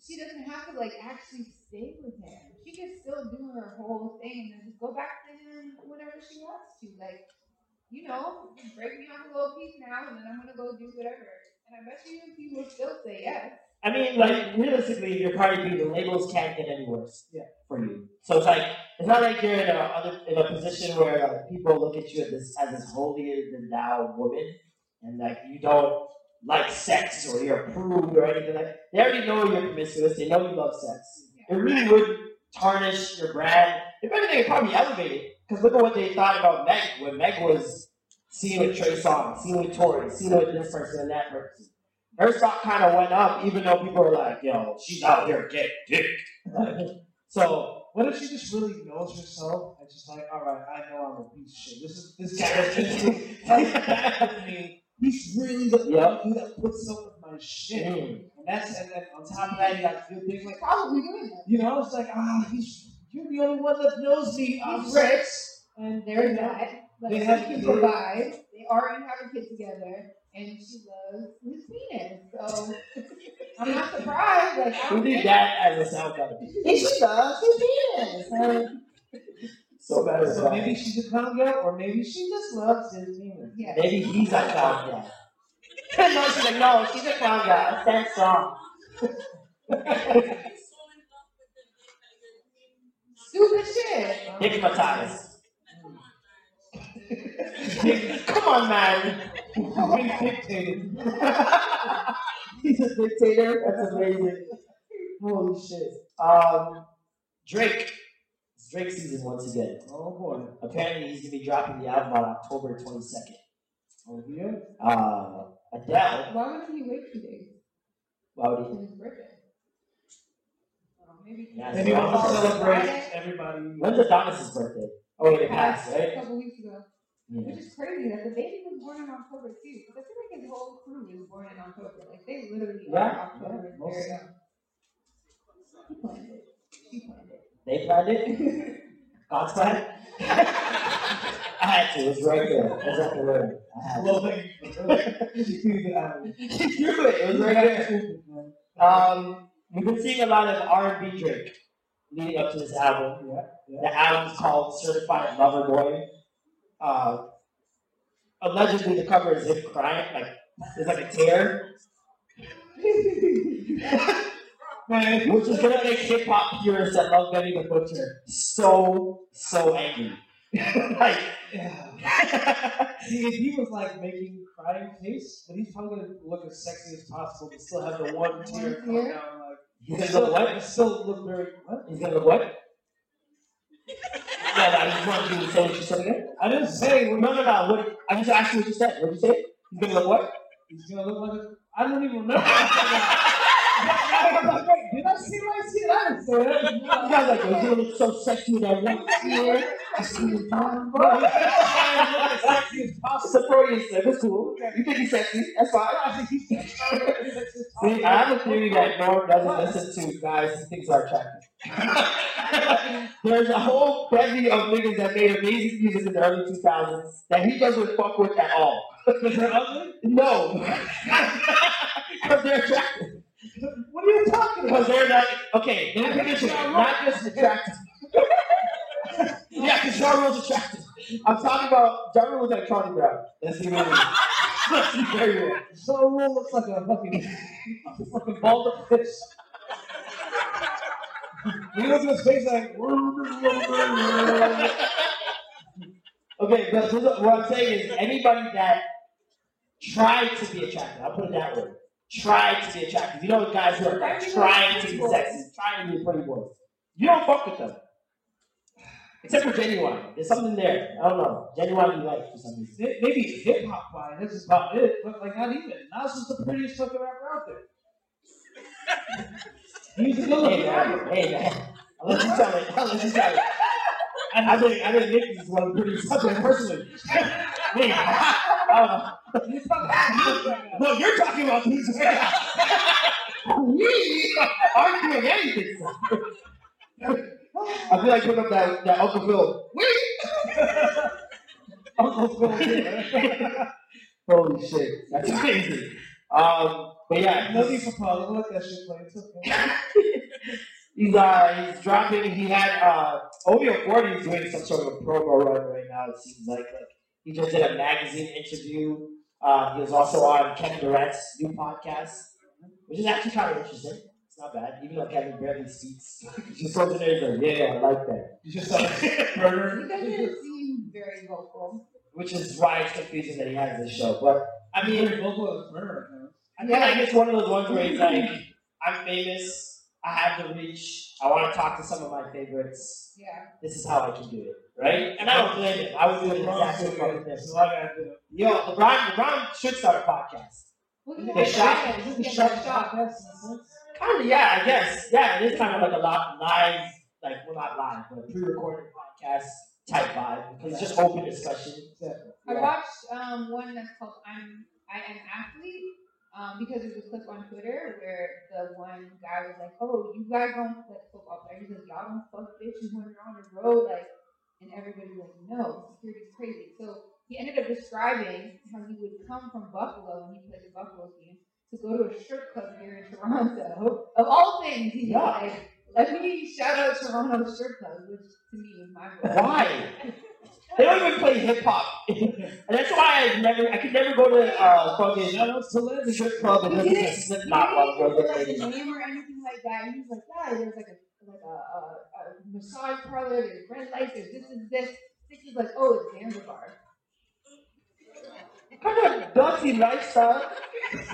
she doesn't have to, like, actually stay with him. She can still do her whole thing and then just go back to him whenever she wants to. Like, you know, break me off a little piece now and then I'm gonna go do whatever. And I bet you he will still say yes.
I mean, like realistically, if you're Cardi B, the labels can't get any worse.
Yeah.
For you, so it's like it's not like you're in a other in a position where like, people look at you as this as this holier than thou woman, and like you don't like sex or you're prude or anything like. That. They already know you're promiscuous. They know you love sex. It really would tarnish your brand. If anything, it probably elevate it. Because look at what they thought about Meg when Meg was seen with Trey Songz, seen with Tory, seen with this person and that person. Her stock kind of went up, even though people were like, "Yo, she's out here getting dick." so
What if she just really knows herself and just like, all right, I know I'm a piece of shit. This is this guy is just like back with me. He's really the
Yep.
dude that puts up with my shit.
Mm.
And that's and then on top of that, you got good things like
Probably doing that.
you know, it's like ah, he's you're the only one that knows me. I'm rich. And
that. Like,
They have
can
kids.
provide. They already have a kid together. And she loves his penis. So I'm not surprised. Like, I
Who
don't
did that as a sound guy?
she loves his penis. Like,
So bad as
So
that.
maybe she's a con girl, or maybe she just loves his penis.
yeah.
Maybe he's a clown guy. no, she's like, no, she's a clown guy. Stand strong.
Stupid shit.
Hypnotized. Come on, man.
Being dictated.
He's a dictator. That's amazing. Holy shit. Um, Drake. It's Drake season once again.
Oh boy.
Apparently, he's gonna be dropping the album on October twenty second.
Oh yeah.
Uh, Adele.
Why wouldn't he wait two days
Why would
for his birthday? Oh, maybe.
Yeah,
And he wants to celebrate everybody.
he? When's Adonis's birthday? Oh, wait, it passed, right?
A couple weeks ago.
Yeah.
Which is crazy that the baby was born in October too. Because I feel like his whole crew is born in October. Like they literally
Yeah,
are October.
yeah, most
very
of
young. He planned it. She planned.
They planned it. God's plan. I had to. It was right there. It was at the room. I had to.
Well, thank you.
you do it. It was right there. Um, we've been seeing a lot of R&B Drake leading up to this album.
Yeah, yeah.
The album's called Certified Lover Boy. Uh, allegedly, the cover is him crying, like there's like a tear,
Man,
which is gonna make hip hop purists that love Benny the Butcher so so angry. like.
See, if he was like making crying face, but he's probably gonna look as sexy as possible, but still have the one tear come
tear?
down. Like,
he's gonna look what?
Still look very. What?
He's gonna look what? No, I just want you to say what you said again.
I didn't say
No, no, no. What, I just asked you what you said. What did you say? He's gonna look what?
he's gonna look like. A, I don't even remember. I'm like, wait, did I say what I said? I didn't say
You
that.
guys like, he's gonna look so sexy that. I see his tongue,
Bro,
bro.
I'm trying to look as sexy as.
It's a Freudian slip. It's cool. You think he's sexy? That's fine.
I think he's trying to look as sexy as possible.
See, I have a theory that Norm doesn't listen to guys he thinks are attractive. There's a whole bevy of niggas that made amazing music in the early 2000s that he doesn't fuck with at all.
Because?
No. Because they're attractive.
What are you talking
Because
about?
they're not, okay, they're not just attractive. Yeah, because Ja Rule's attractive. I'm talking about, Ja Rule was like Charlie Brown. Let's be real. Let's very.
So Rule looks like a fucking, a fucking bald up fish. He looks at his face like,
Okay, but what I'm saying is anybody that tried to be attractive, I'll put it that way, tried to be attractive. You know guys who are like trying to be sexy, trying to be a pretty boy. You don't fuck with them. Except for Ginuwine. There's something there. I don't know. Ginuwine you like for some reason.
May- maybe hip hop wise, that's just about it. But like not even. Nas is the prettiest fucking rapper out there. He's a good
Hey
looking
man,
rapper.
hey man. I'll let you tell it. I'll let you tell it. I think I think Nick is one of the prettiest there personally. Me. I don't know.
Talking about music right.
No, you're talking about these right now. We aren't doing anything. I feel like putting up that, that Uncle Phil.
Uncle Phil.
Holy shit, that's crazy. Um, but yeah,
No
he's,
need for Paul. Let that shit play. It's okay.
he's uh he's dropping. He had uh OVO forty is doing some sort of a promo run right now. It seems like like he just did a magazine interview. Uh, he was also on Kevin Durant's new podcast, which is actually kind of interesting. It's not bad, even though Kevin barely speaks. Just goes in there, he's yeah, I like that.
You just saw a
He
burner.
doesn't seem very vocal.
Which is why it's confusing that he has this show. But I mean,
Very vocal as burner right now.
I feel like it's one of those ones where he's like, I'm famous, I have the reach, I want to talk to some of my favorites.
Yeah.
This is how I can do it, right? And I don't blame him. I would do it exactly the fucking thing.
all I gotta do.
Yo, LeBron, LeBron should start a podcast.
Look
The
at that
shot-
shot. Look at
the shot
shot.
Kind of, yeah, I guess. Yeah, it is kind of like a lot live, like well, not live, but pre-recorded podcast type vibe because it's just open discussion.
I watched um, one that's called "I'm I Am Athlete" um, because there's a clip on Twitter where the one guy was like, "Oh, you guys don't like football players? Says y'all don't fuck bitches when you're on the road, like." And everybody was like, "No, security's crazy." So he ended up describing how he would come from Buffalo when he played the Buffalo team to go to a strip club here in Toronto. Of all things, he's
Yeah.
like, "Let me shout out Toronto strip club, which to me is my
Why? They don't even play hip hop, and that's why I never, I could never go to uh, fucking
Shout out to Liz.
strip club and
He
listen to
didn't, he
Slipknot while
didn't
girls
give
are
like a name or anything like that. And he's like, yeah, there's like a like a, a, a massage parlor, there's red lights, there's this and this. This is like, oh, it's Zanzibar.
Kind of dusty lifestyle.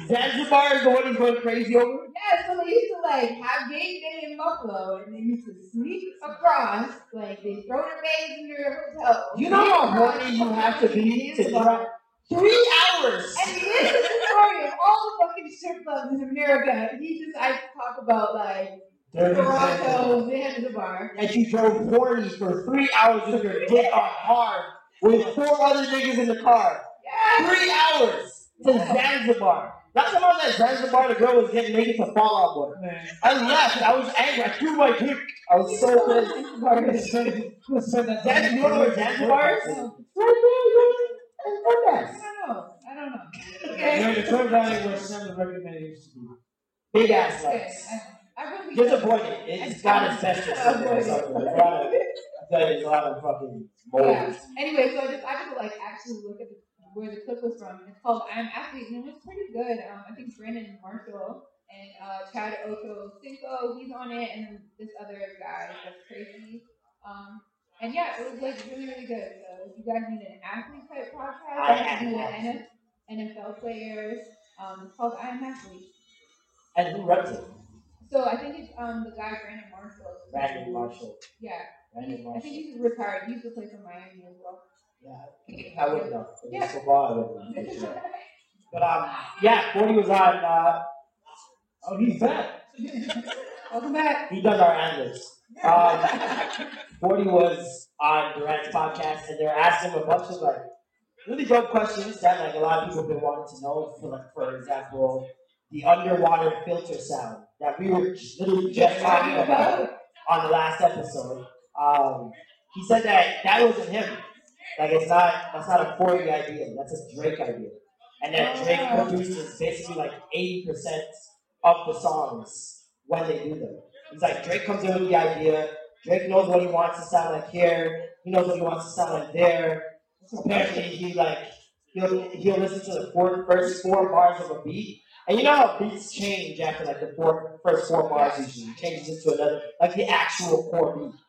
Zanzibar is the one he's going crazy over.
Yeah, so they used to like have game day in Buffalo, and they used to sneak across, like they throw their bags in their hotel.
You know how horny you have to be to drive three hours.
And he is the story of all the fucking strip clubs in America. He just I talk about like Toronto, Zanzibar.
And you drove horny for three hours with your dick on hard with four other niggas in the car. Three hours to Zanzibar. That's time I was at Zanzibar, the girl was getting naked to Fall Out Boy.
Man.
I left. I was angry. I threw my dick. I was so pissed. Zanzibar, you know where Zanzibar is?
I don't know. I don't know.
Yeah,
Okay.
the Trevor Valley where Sam the Record Man used to be.
Big ass legs.
I, really
Just avoid it. It's got asbestos in there or something. There's a lot of, I feel like a lot of fucking mold.
Yeah. Anyway, so I just I just like actually look at the, where the clip was from. It's called "I'm Athlete" and it was pretty good. Um, I think Brandon Marshall and uh, Chad Ocho Cinco, he's on it, and this other guy that's crazy. Um, and yeah, it was like really really good. So if you guys need an athlete type podcast,
I
I can do
am.
an NF, NFL players. Um, it's called "I'm Athlete."
And who runs it?
So I think it's um the guy Brandon Marshall.
Brandon Marshall.
Yeah,
Brandon Marshall.
I think he's retired. He used to play for Miami as well.
Yeah, I wouldn't know.
Yeah.
it's football, I wouldn't know. for sure. But um, yeah, 40 was on. Uh,
Oh, he's back.
Welcome back.
he does our analysts. Um, 40 was on Durant's podcast, and they're asking him a bunch of like really dope questions that like a lot of people have been wanting to know. For like, for example, the underwater filter sound that we were literally just talking about on the last episode. Um, he said that that wasn't him. Like it's not that's not a 40 idea. That's a Drake idea. And that Drake
Oh.
produces basically like 80% of the songs when they do them. It's like Drake comes in with the idea. Drake knows what he wants to sound like here. He knows what he wants to sound like there. Apparently he like he'll he'll listen to the four, first four bars of a beat. And you know how beats change after like the four, first four bars usually changes into another like the actual core beat.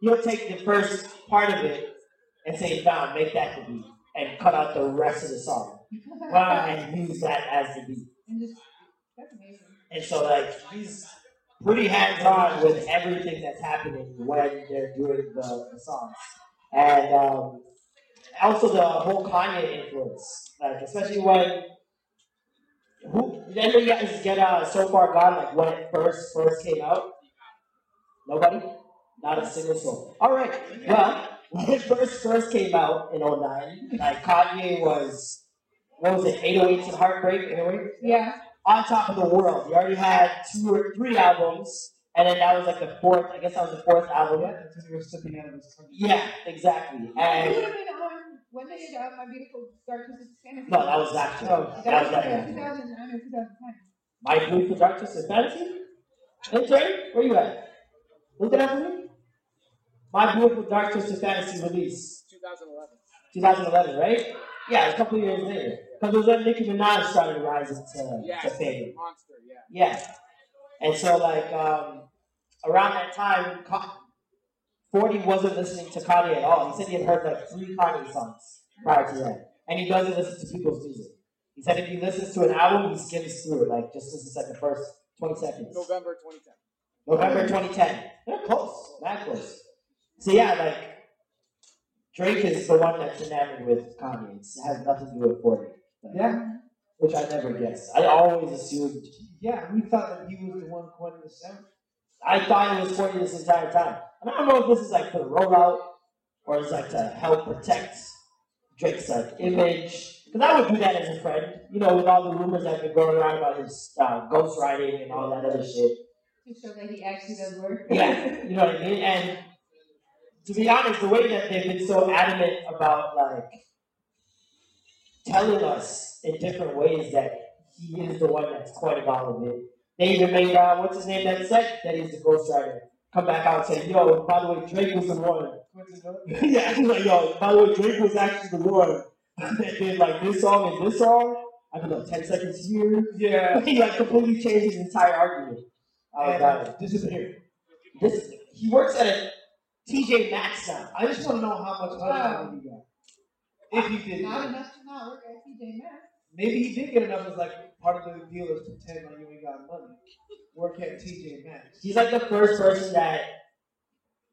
He'll take the first part of it and say, "Found, make that the beat," and cut out the rest of the song. Wow, and use that as the beat.
And just.
And so like he's pretty hands on with everything that's happening when they're doing the, the songs. And um, also the whole Kanye influence. Like especially when who did any of you guys get uh, so far gone like when it first first came out? Nobody? Not a single soul. Alright. Well, when it first first came out in 09, like Kanye was what was it, 808s and Heartbreak, 808?
Yeah.
on top of the world. He already had two or three albums, and then that was like the fourth. I guess that was the fourth album.
Yeah, that's when he was slipping out of his.
Yeah, exactly.
It would
And
have been on, when did uh, My Beautiful Dark Twisted Fantasy?
no, that was that.
Oh,
that was
That
that.
2009 or 2010.
My Beautiful Dark Twisted Fantasy. Intern, where you at? Look at that for me. My book Beautiful Dark Twisted Fantasy release.
2011.
2011, right? Yeah, a couple years later. Because it was when Nicki Minaj started rising to,
Yeah,
to fame.
Monster, yeah.
Yeah. And so, like, um, around that time, 40 wasn't listening to Kanye at all. He said he had heard like three Kanye songs prior to that. And he doesn't listen to people's music. He said if he listens to an album, he skims through it, like, just listens like the first 20 seconds.
November 2010.
November 2010. They're close, that close. So, yeah, like, Drake is the one that's enamored with Kanye. It has nothing to do with 40. Like,
Yeah,
Which I never guessed. I always assumed
yeah, we thought that he was the one coining the sound.
I thought it was 40 this entire time. And I don't know if this is like for the rollout or it's like to help protect Drake's like image. Because I would do that as a friend, you know, with all the rumors that have been going around about his uh, ghostwriting and all that other shit.
To show that he actually does work.
Yeah, you know what I mean? And to be honest, the way that they've been so adamant about like telling us in different ways that he is the one that's coining all of it. They even made uh, what's his name that said that he's the ghostwriter come back out and say, "Yo, by the way, Drake was the one." yeah, he's like, "Yo, by the way, Drake was actually the one that did like this song and this song." I don't know, ten seconds here.
Yeah.
he like completely changed his entire argument. Oh,
And,
about this
is disappeared.
This he works at a TJ Maxx now.
I just want to know how much money oh.
Wow.
he got. If he did.
Not enough to not work at TJ Maxx.
maybe he did get enough as like part of the deal is pretend like you ain't got money. Work at TJ Maxx.
He's like the first person that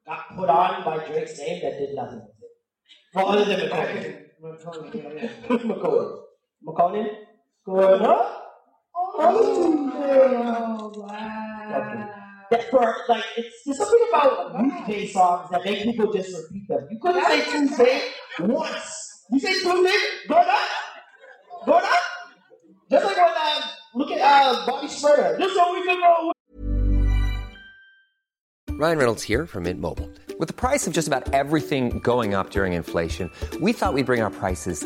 got put on by Drake's name that did nothing with it. Well, other than Makonnen.
Makonnen, yeah, yeah.
Makonnen. Makonnen? Going up?
Oh, wow.
That for like it's there's something about Tuesday songs that make people just repeat them. You couldn't say Tuesday once. You say Tuesday, go up, go up. Just like when uh, look at uh, Bobby Shmurda. Just so we can know.
Ryan Reynolds here from Mint Mobile. With the price of just about everything going up during inflation, we thought we'd bring our prices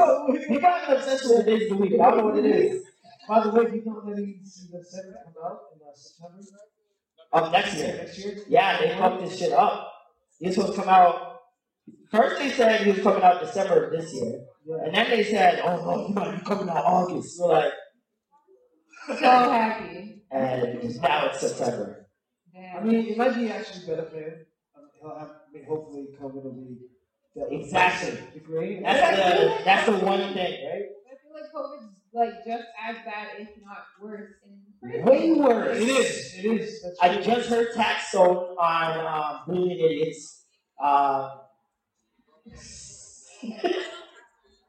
We got we got an obsession with days of the week. I don't know what it is.
By the way, you know that he's the seventh come out in uh, September
Of next year.
next year.
Yeah, they fucked this shit up. This was come out. First they said he was coming out December of this year, and then they said, "Oh no, you might be coming out August." We're like,
So happy.
and now it's September.
I
Damn.
mean, it might be actually better for him. Um, he'll have, I mean, hopefully, COVID will be
Exactly.
degrade.
That's the that's the one thing, right?
I feel like COVID's like just as bad, if not worse, in prison.
Way worse.
It is. It is. That's
I
true.
just heard Taxstone on um, Brilliant Idiots. Uh,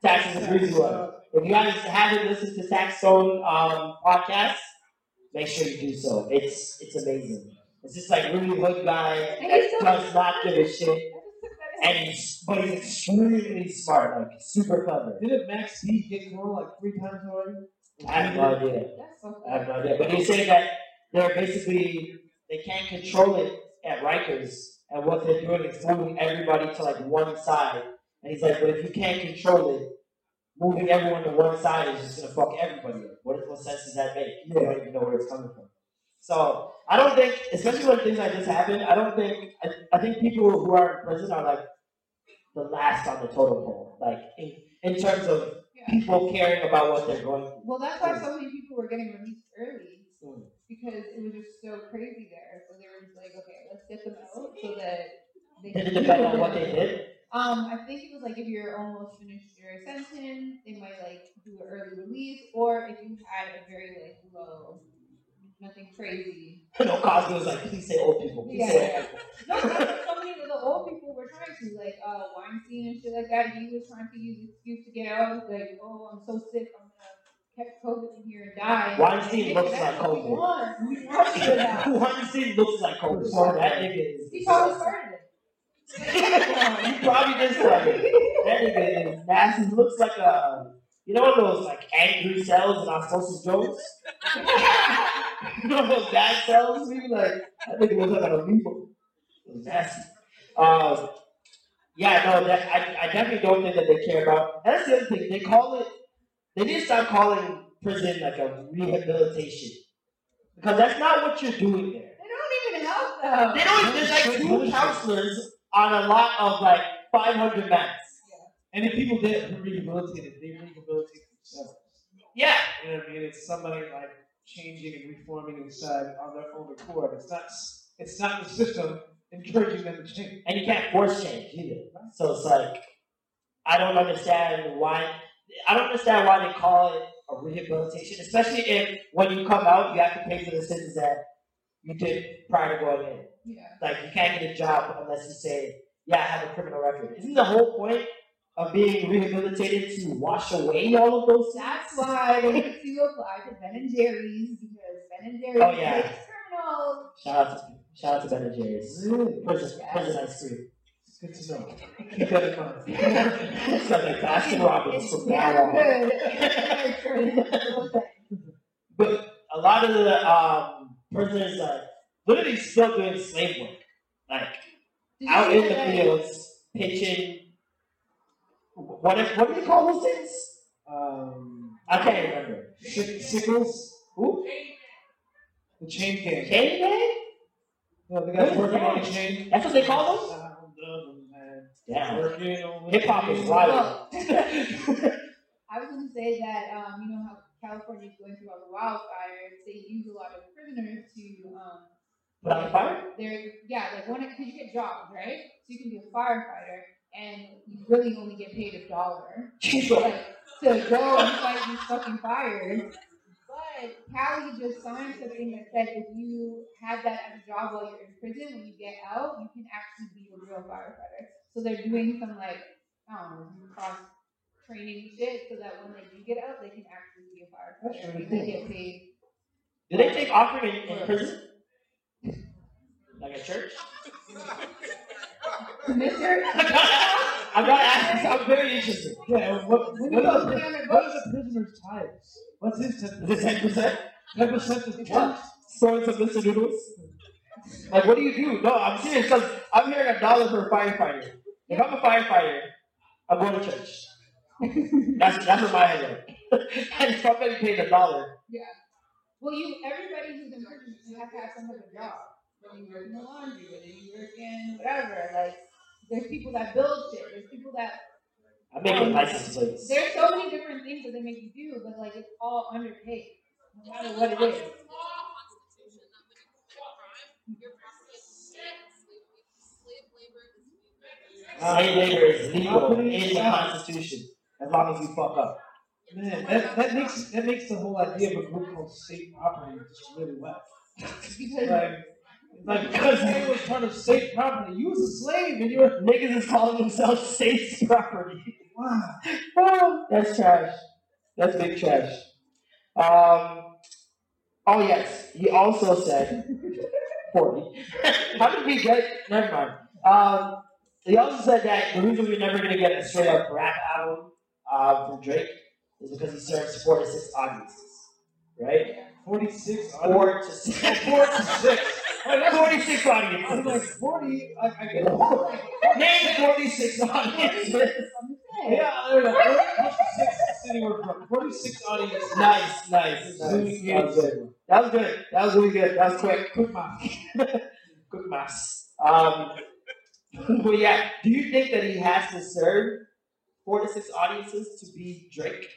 Tax is a breezy one. If you guys haven't listened to Taxstone um, podcast, make sure you do so. It's it's amazing. It's just like really hood guy
And
does not give a shit,
I just took that
and he's but he's extremely smart, like super clever.
Didn't Max B get corona like three times already?
I have no idea. I have no idea. But he's saying that they're basically they can't control it at Rikers, and what they're doing is moving everybody to like one side. And he's like, but if you can't control it, moving everyone to one side is just gonna fuck everybody up. What, what sense does that make? You don't even know where it's coming from. So I don't think, especially when things like this happen, I don't think I, I think people who are in prison are like the last on the totem pole, like in, in terms of
Yeah.
people caring about what they're going through.
Well, that's why so many people were getting released early
Mm.
because it was just so crazy there. So they were just like, okay, let's get them out so that they
Did it
can
depend on what they did?
Um, I think it was like if you're almost finished your sentence, they might like do an early release, or if you had a very like low, nothing crazy.
no, Cosby was like, please say old people, please
Yeah,
say old people.
No, that's what so many of the old people were trying to, like uh, Weinstein and shit like that. He was trying to use the excuse to get out, like, oh, I'm so sick, I'm gonna catch COVID in here and die.
Weinstein looks like COVID.
wants. He wants to do that.
Weinstein looks like COVID. So that nigga is.
He probably started it.
he probably did start it. That nigga is nasty. He looks like a, you know what those like angry cells in Osmosis Jones? you know those bad cells? We like, that nigga looks like an amoeba. It was nasty. Um, yeah, no, that, I, I definitely don't think that they care about. That's the other thing. They call it, they need to stop calling prison like a rehabilitation. Because that's not what you're doing there.
They don't even help them.
They don't. There's like two counselors on a lot of like 500 mats.
And if people get rehabilitated, they rehabilitate themselves.
Yeah.
You know what I mean? It's somebody like changing and reforming inside on their own accord. It's not. It's not the system encouraging them to change.
And you can't force change either. So it's like, I don't understand why. I don't understand why they call it a rehabilitation, especially if when you come out, you have to pay for the sins that you did prior to going in.
Yeah.
Like you can't get a job unless you say, "Yeah, I have a criminal record." Isn't the whole point of being rehabilitated to wash away all of those sins?
That's why they need to apply to Ben and Jerry's because Ben and Jerry's
Oh, yeah.
takes criminals.
Shout out to shout out to Ben and Jerry's.
Really?
Prison, prison ice cream.
It's good to know. Keep that in mind.
it's like a Baskin Robbins
It's
from
damn
now on.
good.
But a lot of the um, prisoners are literally still doing slave work, like
Did you
out
see
in the
that?
fields, pitching. What if, what do you call those things?
Um,
I can't remember.
sick, sickles.
Who?
The chain gang.
Chain gang?
No, the guys working on the chain.
That's what they call them?
Sound of a man.
Damn.
Working on the
Hip hop is wild.
I was going to say that um, you know how California is going through all the wildfires. They use a lot of prisoners to um,
Put out the fire?
They're yeah, like one because you get jobs, right? So you can be a firefighter, and you really only get paid a dollar like, to go and fight these fucking fires. But Cali just signed something that said if you have that as a job while you're in prison, when you get out, you can actually be a real firefighter. So they're doing some like um, I don't know cross training shit so that when they do get out, they can actually be a firefighter.
That's really
They get paid.
Do they take offering in, in prison? Like a church?
Mister,
I'm not asking. I'm very interested.
Yeah, what, what,
you
is, the,
down there,
what is a prisoner's tithes? What's his ten
Is it ten percent?
Ten percent of what?
Throwing some Mr. Noodles? Like, what do you do? No, I'm serious because I'm hearing a dollar for a firefighter. If I'm a firefighter, I'm going to church. That's that's what my head is. and if I'm getting paid a dollar,
Yeah. Well, you everybody who's in prison, you have to have some type of job. Whether you work in the laundry, whether you work in whatever. Like, there's people that build shit. There's people that
I'm making um, license plates.
there's so many different things that they make you do, but like it's all underpaid, no matter what it is.
Slave labor is legal in the Constitution as long as you fuck up.
Man, that, that makes that makes the whole idea of a group called state property just really wet. Like, like because you was part of state property, you was a slave and you were
Niggas is calling themselves state's property.
wow.
Oh, that's trash. That's big trash. Um. Oh yes, he also said forty. How did we get? Never mind. Um. He also said that the reason we're never gonna get a straight up rap album uh, from Drake is because he serves four to six audiences, right?
Forty six.
Four to six.
Four to six.
Forty-six
I was like
audiences.
forty. I, I get it.
Name forty-six audiences.
Yeah, go. Forty six city we're from. Forty six audience.
Nice, nice, nice. That was good. That was good. That was really good. That was quick.
Quick math.
Good maths. Um, but yeah, do you think that he has to serve four to six audiences to be Drake?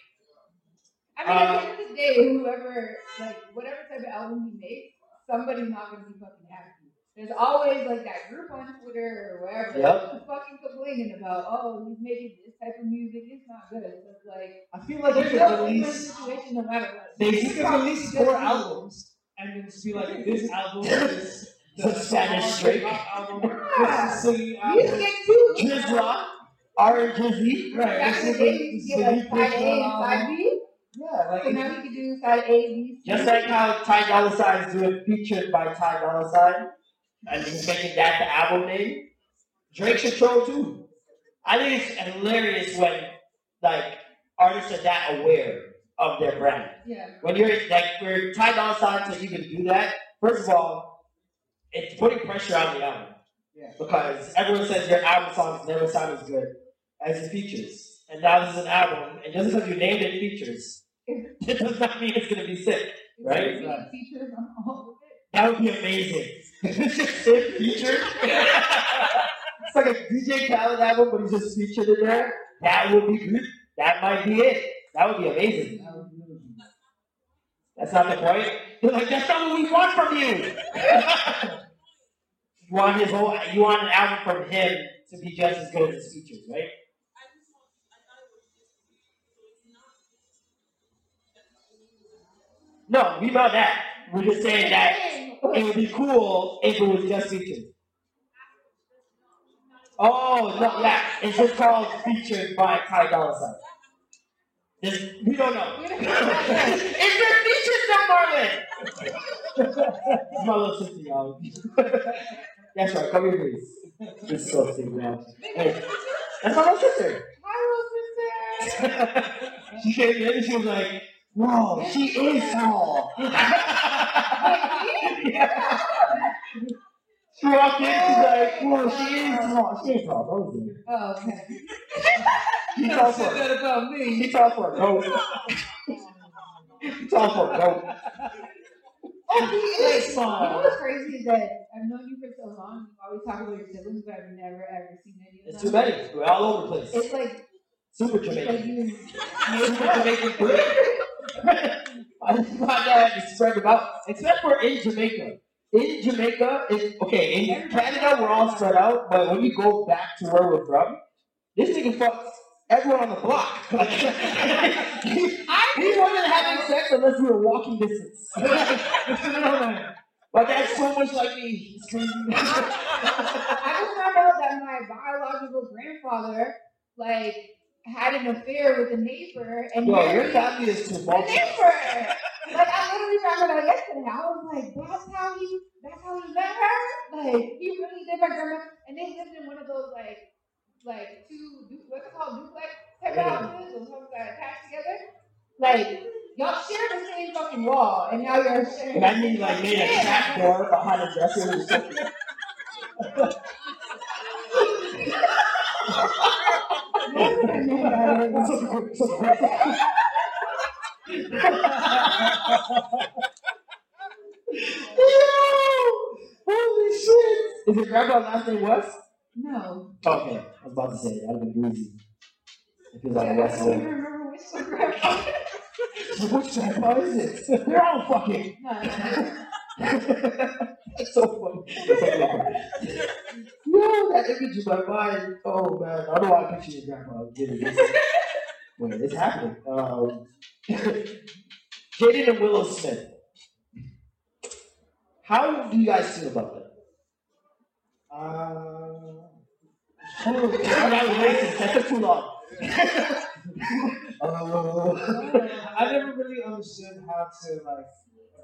I mean, at the end of the day, whoever, like, whatever type of album he makes, somebody's not going to be fucking happy. There's always, like, that group on Twitter or wherever
Yep.
fucking complaining about, oh, he's making this type of music. It's not good. So it's like,
I feel like you
there's
could
no
release.
situation no matter what.
They-
You could release four albums and then just be like, this album is
The Spanish Drake.
rock album. This is singing
You
album.
can get two.
Driz Rock, R Drizzy.
Right. This is the-
you
this is the
A and
album.
B.
Yeah, like
So now we could do side A, B, C.
Just like how Ty Dolla Sign is doing featured by Ty Dolla Sign, and he's making that the album name. Drake should troll too. I think it's hilarious when like artists are that aware of their brand.
Yeah.
When you're like for Ty Dolla Sign to even do that, first of all, it's putting pressure on the album.
Yeah.
Because everyone says your album songs never sound as good as the features. And now this is an album, and just because you named it features, it does not mean it's gonna be sick. Right?
It's like features on all of it.
That would be amazing. sick featured. it's like a DJ Khaled album, but he's just featured in there. That would be good. That might be it. That would be amazing. That's not the point. They're like, that's not what we want from you. you want his whole. You want an album from him to be just as good as his features, right? No, we know that. We're just saying that it would be cool if it was just featured. Oh, no, yeah. It's just called featured by Ty Dolla Sign. This- We don't know. Is there features now, Marlon? It's my little sister, y'all. That's right. Come here, please. This is so sick, man. Hey, that's my little sister.
Hi, little sister.
she came in and she was like, "Whoa, she is tall." She walked in, she's like, "Whoa, she is tall. She is tall. Don't do it."
Oh, okay.
She tall for
said that about me.
She tall for a goat. She tall for a goat.
Oh, he is.
It's
You know what's crazy is that I've known you for so long. You always talk about your siblings, but I've never ever seen any of them.
It's too many. We're all over the place.
It's like,
Super Jamaican. Super Jamaican food. I out to spread them out, except for in Jamaica. In Jamaica, it, okay, in Canada, we're all spread out, but when you go back to where we're from, this nigga fucks everyone on the block. he, he wasn't having sex unless we were walking distance. My that's so much like me. It's.
I just found out that my biological grandfather, like, had an affair with a neighbor, and
Yo, your family is too
the
much.
neighbor. Like, I literally found that out yesterday. I was like, that's how he, that's how he met her. Like, he really did my grandma, and they lived in one of those like, like two, du- what's it called, duplex type
Yeah.
houses, those houses that are attached together. Like, y'all share the same fucking wall, and now you're sharing.
And I mean like made a trap door behind a dresser or something. Holy shit! Is your grandma last name West?
no.
Okay, I was about to say that'd be greasy. If it
I
on the
don't
West
even
Side.
remember which grandfather.
Which grandpa is it? They're all fucking.
No, no, no.
So funny. So funny. no, that image in my mind. Oh man, I don't know why I picture your grandpa. Getting this. Wait, it's happening. Um, Jaden and Willow Smith. How do you guys feel about that?
Uh,
I'm not racist. That took too long. Uh,
I never really understood how to like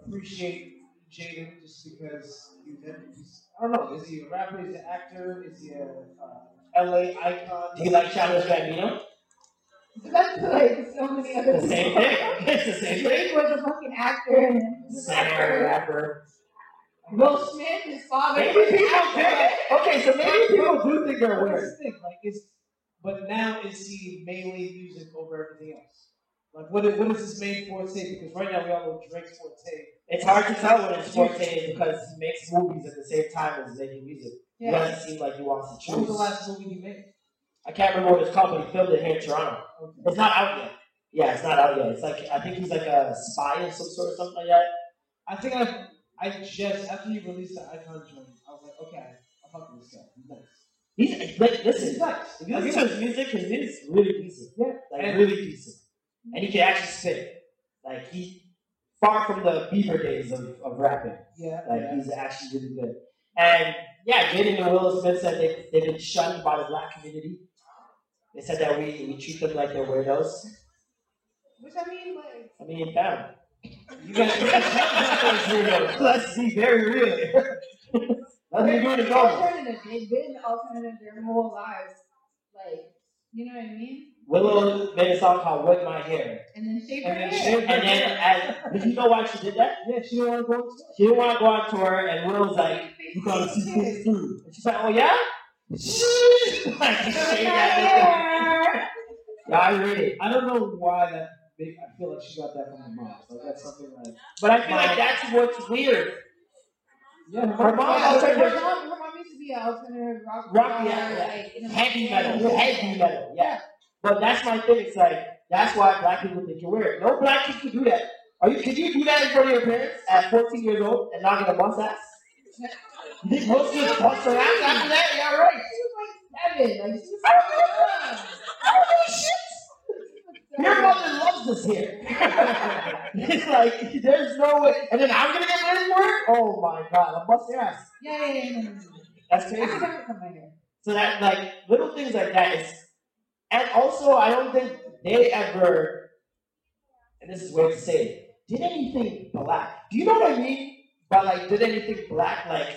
appreciate Jaden just because he's, he's I don't know. Is he a rapper? Is he an actor? Is he a uh, LA icon?
do you like Childish Gambino?
That's like so many other
The same thing. It's the same thing.
Drake was a fucking actor and
Singer, rapper.
Will Smith, his father.
Maybe people
actor.
think. Okay, so maybe people do think they're
Here's
weird.
the thing, like is, but now is he mainly music over everything else? Like what is, what is his main forte? Because right now we all know Drake's forte.
It's hard to tell what his forte is because he makes movies at the same time as making music.
Yeah.
doesn't seem like he wants to choose.
What was the last movie he made?
I can't remember what it's called, but he filmed it here in Toronto. It's not out yet. Yeah, it's not out yet. It's like I think he's like a spy of some sort or something like that.
I think I I just after he released the Icon joint, I was like, okay, I fuck with this guy. He's nice.
He's like, listen,
He's nice.
if you listen to his music, his music's really decent.
Yeah.
Like
And-
really decent. And he can actually spit. Like he far from the Bieber days of, of rapping.
Yeah.
Like
yeah.
he's actually really good. And yeah, Jaden and Will Smith said they they've been shunned by the black community. They said that we, we treat them like they're weirdos.
Which I mean, like,
I mean, damn. You guys weirdos. Let's be very real. Let's be doing it
alternative. They've been alternative their whole lives. Like, you know what I mean?
Willow made a song called "Whip My Hair,"
And then shape
And
her
then
hair.
shape her
and then as, did you know why she did that?
Yeah, she didn't want to go to
She didn't want to go on tour, and Will's like, "You gotta see things through." And she's like, "Oh yeah." like she shaved that nigga. Yeah, I read it.
I don't know why that. Big, I feel like she got that from her mom. Like that's something like.
But I feel like that's what's weird.
Yeah,
Her mom
Yeah,
alternative-
her mom, her mom used to be an alternative rock
Rock, yeah, yeah.
like,
heavy metal, heavy metal, yeah. But that's my thing. It's like that's why black people think you're weird. No black kid could do that. Are you? Could you do that in front of your parents at 14 years old and not get a bust ass? You think most kids bust their ass after that? Yeah, right.
She was like seven. Like, she was young.
Your mother loves us here. it's like there's no way. And then I'm gonna get ready for it. Oh my god, I'll bust your ass.
Yeah, yeah, yeah.
That's crazy.
could never cut my hair.
So that like little things like that is, and also I don't think they ever, and this is weird to say, did anything black. Do you know what I mean? But like, did anything black? Like,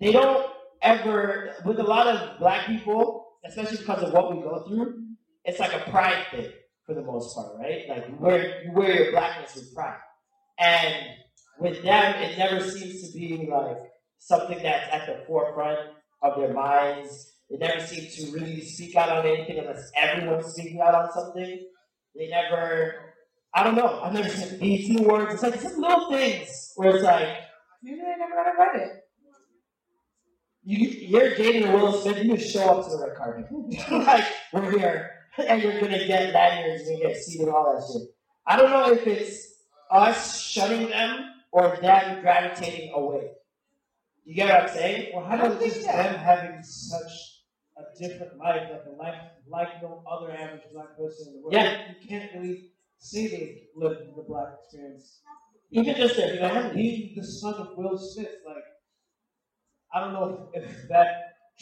they don't ever. With a lot of black people, especially because of what we go through, it's like a pride thing for the most part, right? Like you wear you wear your blackness with pride, and with them, it never seems to be like something that's at the forefront of their minds. They never seem to really speak out on anything unless everyone's speaking out on something. They never, I don't know. I've never seen BET Awards. It's like some little things where it's like maybe they never got invited. You, you're dating a Will Smith. You just show up to the red carpet. like we're here, and you're gonna get lanyards and get seated, and all that shit. I don't know if it's us shutting them or them gravitating away. You get what I'm saying?
Well, how about just them having such a different life, like a life like no other average black person in the world?
Yeah.
You can't really say they lived the black experience.
Even just their
You know, he's the son of Will Smith, like, I don't know if, if that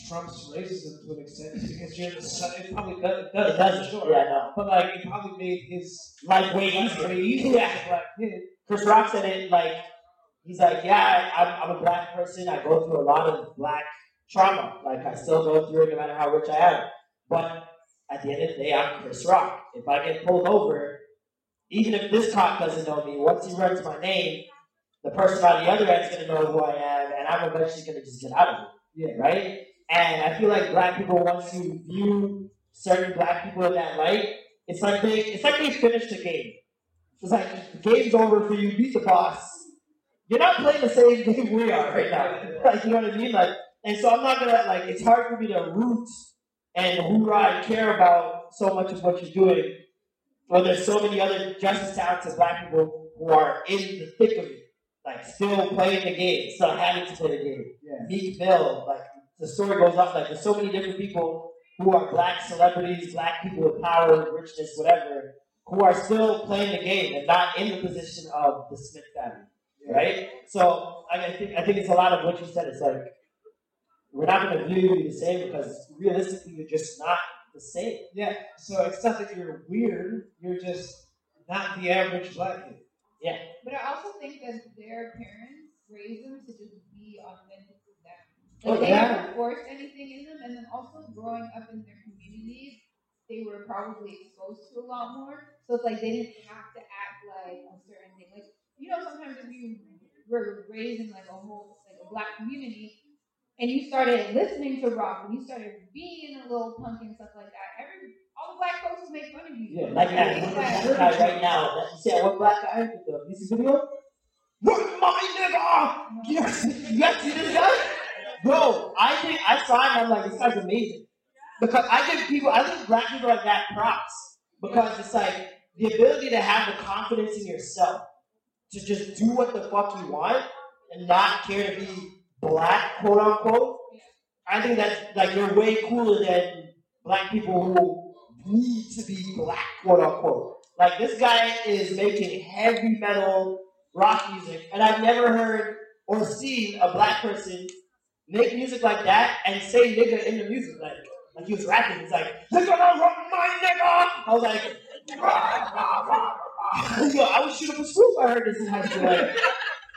trumps racism to an extent, because you're the son. It probably does. It does,
It doesn't.
for sure.
Yeah, no.
But like, it probably made his
Life way easier.
way easier
Yeah.
as a black kid.
Chris Rock said it like he's like, yeah, I, I'm, I'm a black person. I go through a lot of black trauma. Like I still go through it, no matter how rich I am. But at the end of the day, I'm Chris Rock. If I get pulled over, even if this cop doesn't know me, once he runs my name, the person on the other end is gonna know who I am, and I'm eventually gonna just get out of it.
Yeah.
Right? And I feel like black people, once you view certain black people in that light, it's like they it's like they finished the game. It's like the game's over for you, beat the boss. You're not playing the same game we are right now. Like you know what I mean? Like and so I'm not gonna like it's hard for me to root and who I care about so much of what you're doing when there's so many other just as talented black people who are in the thick of it. Like still playing the game, still having to play the game.
Yeah.
Meek Mill, like the story goes on, like there's so many different people who are black celebrities, black people with power, richness, whatever, who are still playing the game and not in the position of the Smith family, right? So I, I think I think it's a lot of what you said. It's like we're not going to view you the same because realistically you're just not the same.
Yeah. So it's not that you're weird. You're just not the average black kid.
Yeah,
But I also think that their parents raised them to just be authentic to them.
Oh,
Like they
yeah.
never forced anything in them, and then also growing up in their communities, they were probably exposed to a lot more. So it's like they didn't have to act like a certain thing. Like you know, sometimes if you were raised in like a whole like a black community, and you started listening to rock, and you started being a little punk and stuff like that, every all the black folks would make fun of you.
yeah. Like that, right now. That, you see that one black guy with the music video? What my nigga? Yes, yes, see this guy? Bro, I think I saw him. I'm like, this guy's amazing. Because I give people, I give black people like that props because it's like the ability to have the confidence in yourself to just do what the fuck you want and not care to be black, quote unquote. I think that's like you're way cooler than black people who need to be black, quote unquote. Like this guy is making heavy metal rock music, and I've never heard or seen a black person make music like that and say nigga in the music. Like, like he was rapping. He's like, nigga, don't my nigga. I was like, rah, rah, rah. Yo, I would shoot up a swoop. I heard this in high school. Like,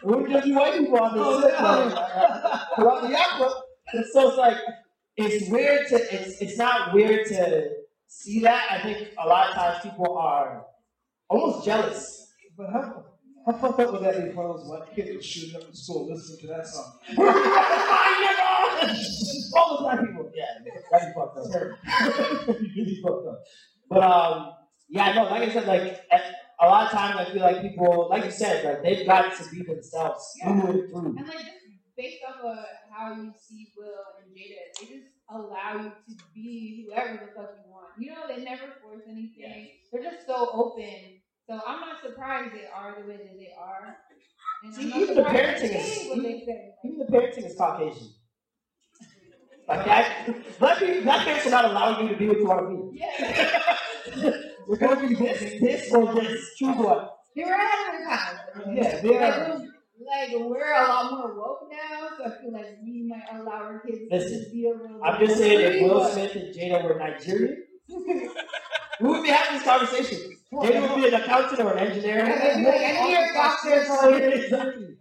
we would just be white people on this. Like, throughout the yakba. And so it's like, it's weird to, it's, it's not weird to see that. I think a lot of times people are almost jealous.
But how, how fucked up would that be for those white kids that shooting up in school listening to that song?
All the black people. Yeah, that's fucked up. really fucked up. But um, yeah, no, like I said, like at- a lot of times I feel like people, like you said, like they've got to be themselves
Yeah.
through and through.
And like just mm-hmm. based off of how you see Will and Jada, they just allow you to be whoever the fuck you want. You know, they never force anything. They're just so open. So I'm not surprised they are the way that they are. And
See, even the parenting is-
say what they say.
Even the parenting is Caucasian. Like that, black black parents are not allowing you to be what you want to be.
Yeah.
We're gonna be this, this, or this. Choose one.
They were ahead of their time.
Yeah, they
Like,
are.
we're- like we're a lot more woke now, so I feel like we might allow our kids
Listen,
to just be a little.
I'm just saying, if Will Smith and Jada were Nigerian, we would be having this conversation. Jada would be an accountant or an engineer.
They'd be like, "I need doctor's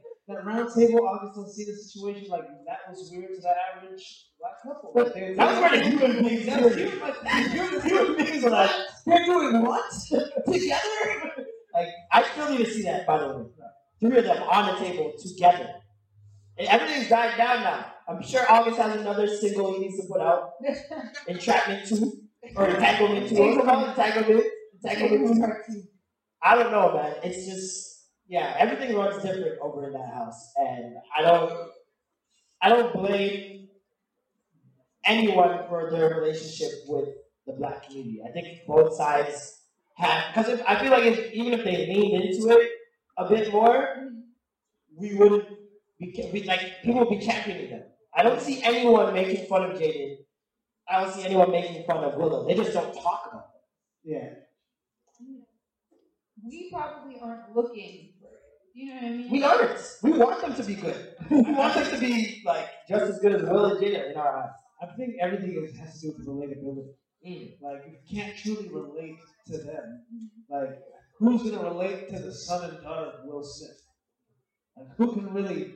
lawyer."
exactly.
that round table August Alsina situation, like that was weird to the average black couple.
But
Like,
that was where the human beings
That was human- like,
Human, human beings are like, they're doing what? together? Like, I still need to see that, by the way. Three of them on the table together. And everything's died down now. I'm sure August has another single he needs to put out. Entrapment 2. Or Entanglement 2. What's it called? Entanglement? Entanglement 2. I don't know, man. It's just, yeah, everything runs different over in that house. And I don't, I don't blame anyone for their relationship with the black community. I think both sides have because I feel like if, even if they leaned into it a bit more, we wouldn't be, we, like people would be championing them. I don't see anyone making fun of Jaden. I don't see anyone making fun of Willow. They just don't talk about it.
yeah.
we probably aren't looking for it. You know what I mean?
We aren't. We want them to be good. we want them to be like just as good as Will and Jaden in our eyes.
I think everything is, has to do with relatability.
Mm.
Like, you can't truly relate to them, like, who's going to relate to the son and daughter of Will Smith? Like, who can really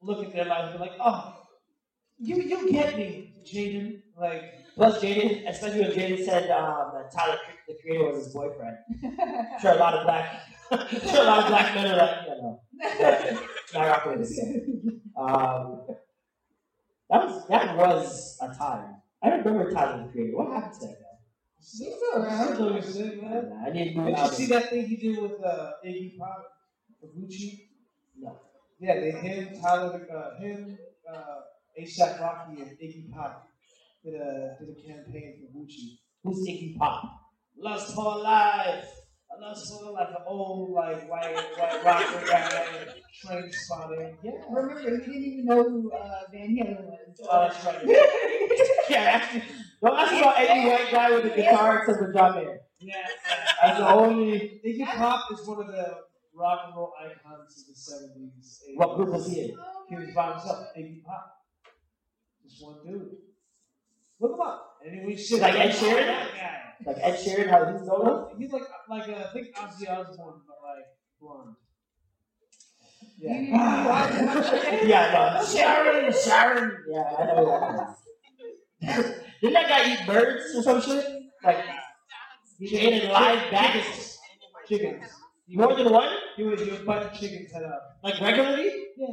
look at their lives and be like, oh, you you get me, Jaden? Like,
Plus, Jaden, especially when Jaden said um, that Tyler, the creator, was his boyfriend. I'm sure a lot of black, I'm sure a lot of black men are like, yeah, no, yeah, not rocking with this. Um, that was that was a time. I remember Tyler the creator. What happened to that guy?
He's still around.
still doing his thing, man.
I need to
Did you see that thing he did with uh, Iggy Pop for Gucci?
No.
Yeah, they him, Tyler, uh, him, uh, ASAP Rocky, and Iggy Pop did a did a campaign for Gucci.
Who's Iggy Pop?
Lust for life. Lust for life, an old like white white rocker guy, Trainspotting. Yeah.
Remember, he didn't even know who uh, Van Halen was.
Oh, that's right.
yeah, don't ask about any white guy with a guitar except for John Mayer.
Yeah.
That's the only.
Iggy Pop is one of the rock and roll icons of the seventies.
What group was he in?
He was by himself. Iggy Pop. Just one dude. Look him up. And we should
Like Ed Sheeran? Like Ed Sheeran, how he's solo?
He's like like uh, I think Ozzy Osbourne, but like blonde. Yeah.
didn't know who
yeah, no. Sharon, Sharon. Yeah, I know who that is. Didn't that guy eat birds or some shit? Like, he ate a live bat?
Chickens.
More than one?
He was he was biting chickens head up.
Like regularly? Yeah.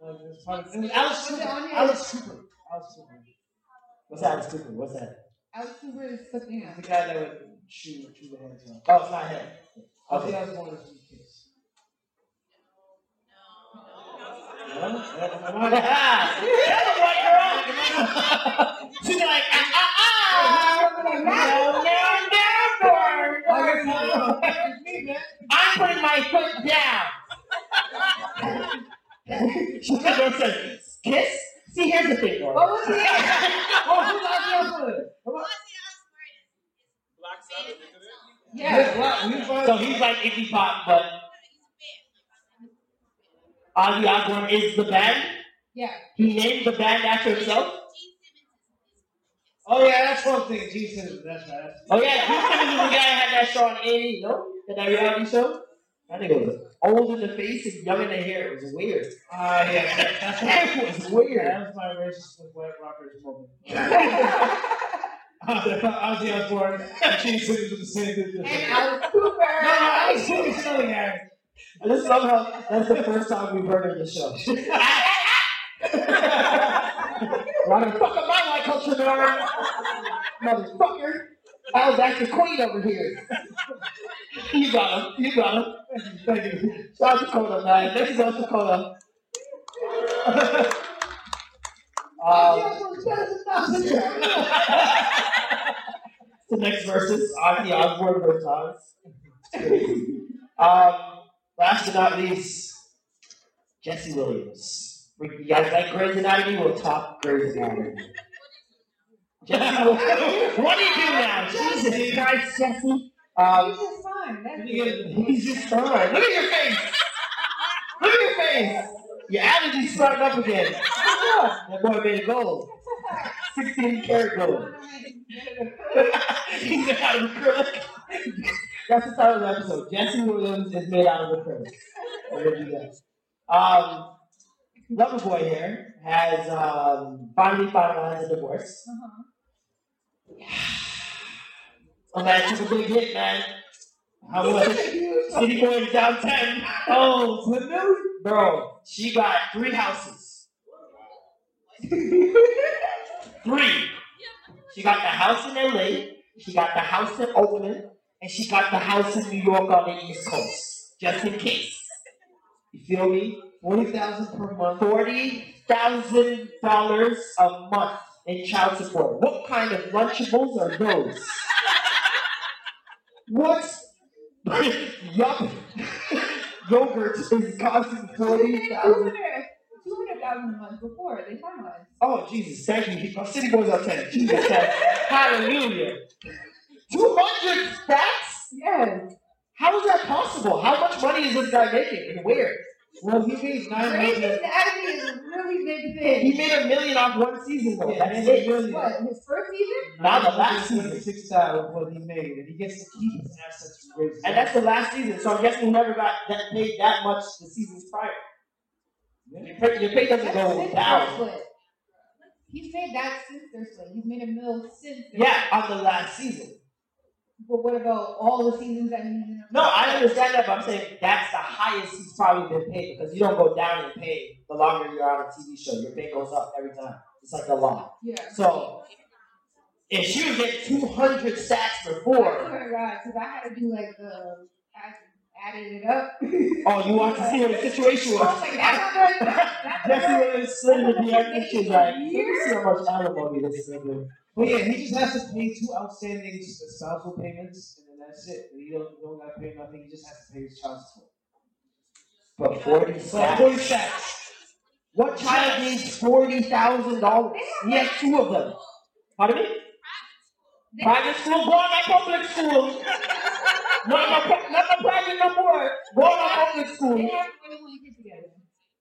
Like it was part of, it was Alice Cooper. Alice Cooper. Alice Cooper.
What's that? Stupid. What's that?
Alex Cooper is something else.
the guy that would chew the heads off.
Oh, it's not him. Okay.
Osbourne is from Kiss.
She's like, ah, ah, ah. No, no, no, no. I'm putting my foot down. she said, don't say, kiss? See, here's the thing,
What was he?
Oh, who's Ozzy Osbourne? Come on.
Yeah.
Yeah, wow, he's fine.
So he's like Iggy Pop, but Ozzy Osbourne is the band.
Yeah.
He named the band after himself.
Oh yeah, that's one thing. Gene Simmons, that's right. That's
Oh yeah, Gene Simmons is the guy that had that show on A&E, no? That that reality show? I think it was old in the face and young in the hair. It was weird.
Ah, yeah, that's
That was weird.
That was my racist with white rockers moment. Ozzy Osbourne Gene Simmons were the same dude.
And Alex Cooper.
No, Simmons is another guy.
And this somehow that's the first time we've heard of the show. Wanna fuck up my white culture, man? Motherfucker. I was actually queen over here. You got him. You got him.
Thank you.
South Dakota, man. This is South Dakota. um, the next verses, Ozzy Osbourne versus Oz. Um, last but not least, Jesse Williams. You guys like Grey's Anatomy? We'll talk Grey's Anatomy. Jesse. What do you do now? Jesus Christ, Jesse. Um,
He's just fine. That's
You
it.
get-
He's just fine. Look at your face. Look at your face. Your allergies starting up again. That boy made it gold. 16 karat gold. He's made out of acrylic. That's the title of the episode. Jesse Williams is made out of acrylic. There you go. Um, Loverboy here has um, finally finalized a divorce.
Uh-huh.
Oh man, took a big hit, man. How much? City boy is down ten.
Oh, million?
Bro, she got three houses. three. She got the house in LA, she got the house in Oakland, and she got the house in New York on the East Coast. Just in case. You feel me?
Forty thousand per month.
Forty thousand dollars a month in child support. What kind of Lunchables are those? What? Yup. Yogurt is costing forty thousand.
200,000 a month before they finalized.
Oh Jesus, thank you. My city boys are ten. Jesus, hallelujah. Two hundred stacks?
Yes.
How is that possible? How much money is this guy making and where?
Well, he made nine
Raising
hundred.
the Academy is a really big thing.
He made a million off one season though.
Yeah,
That's
he
it.
million.
What, his first season?
Not the last season.
Six thousand what he made, and he gets to keep his assets from raising.
And that's the last season, so I'm guessing he never got that paid that much the seasons prior. Your pay, your pay doesn't
That's
go
since their
down.
split. He's made that since their split. He's made a mill since their
Yeah, on the last season.
But what about all the seasons that he's in?
No, I understand that, but I'm saying that's the highest he's probably been paid because you don't go down in pay the longer you're on a TV show. Your pay goes up every time. It's like a law.
Yeah.
So if she would get 200 sacks
Oh
before,
my god, because I had to do like the I added it up.
oh, you want to see what the situation oh
I was
was.
like, that's not good. That's
Jesse
not
really slid in the DM. She's like, let me see how much alimony this is
But yeah, he just has to pay two outstanding spousal payments, and then that's it. He don't, he don't got to pay nothing. He just has to pay his child support.
But 40
So
sacks.
forty sacks.
What child needs forty thousand dollars? He has two of them. Pardon me?
They-
Private school, go on my public school. Not my, pri- not my private no more. Go on my public
They
school.
have 21 kids together.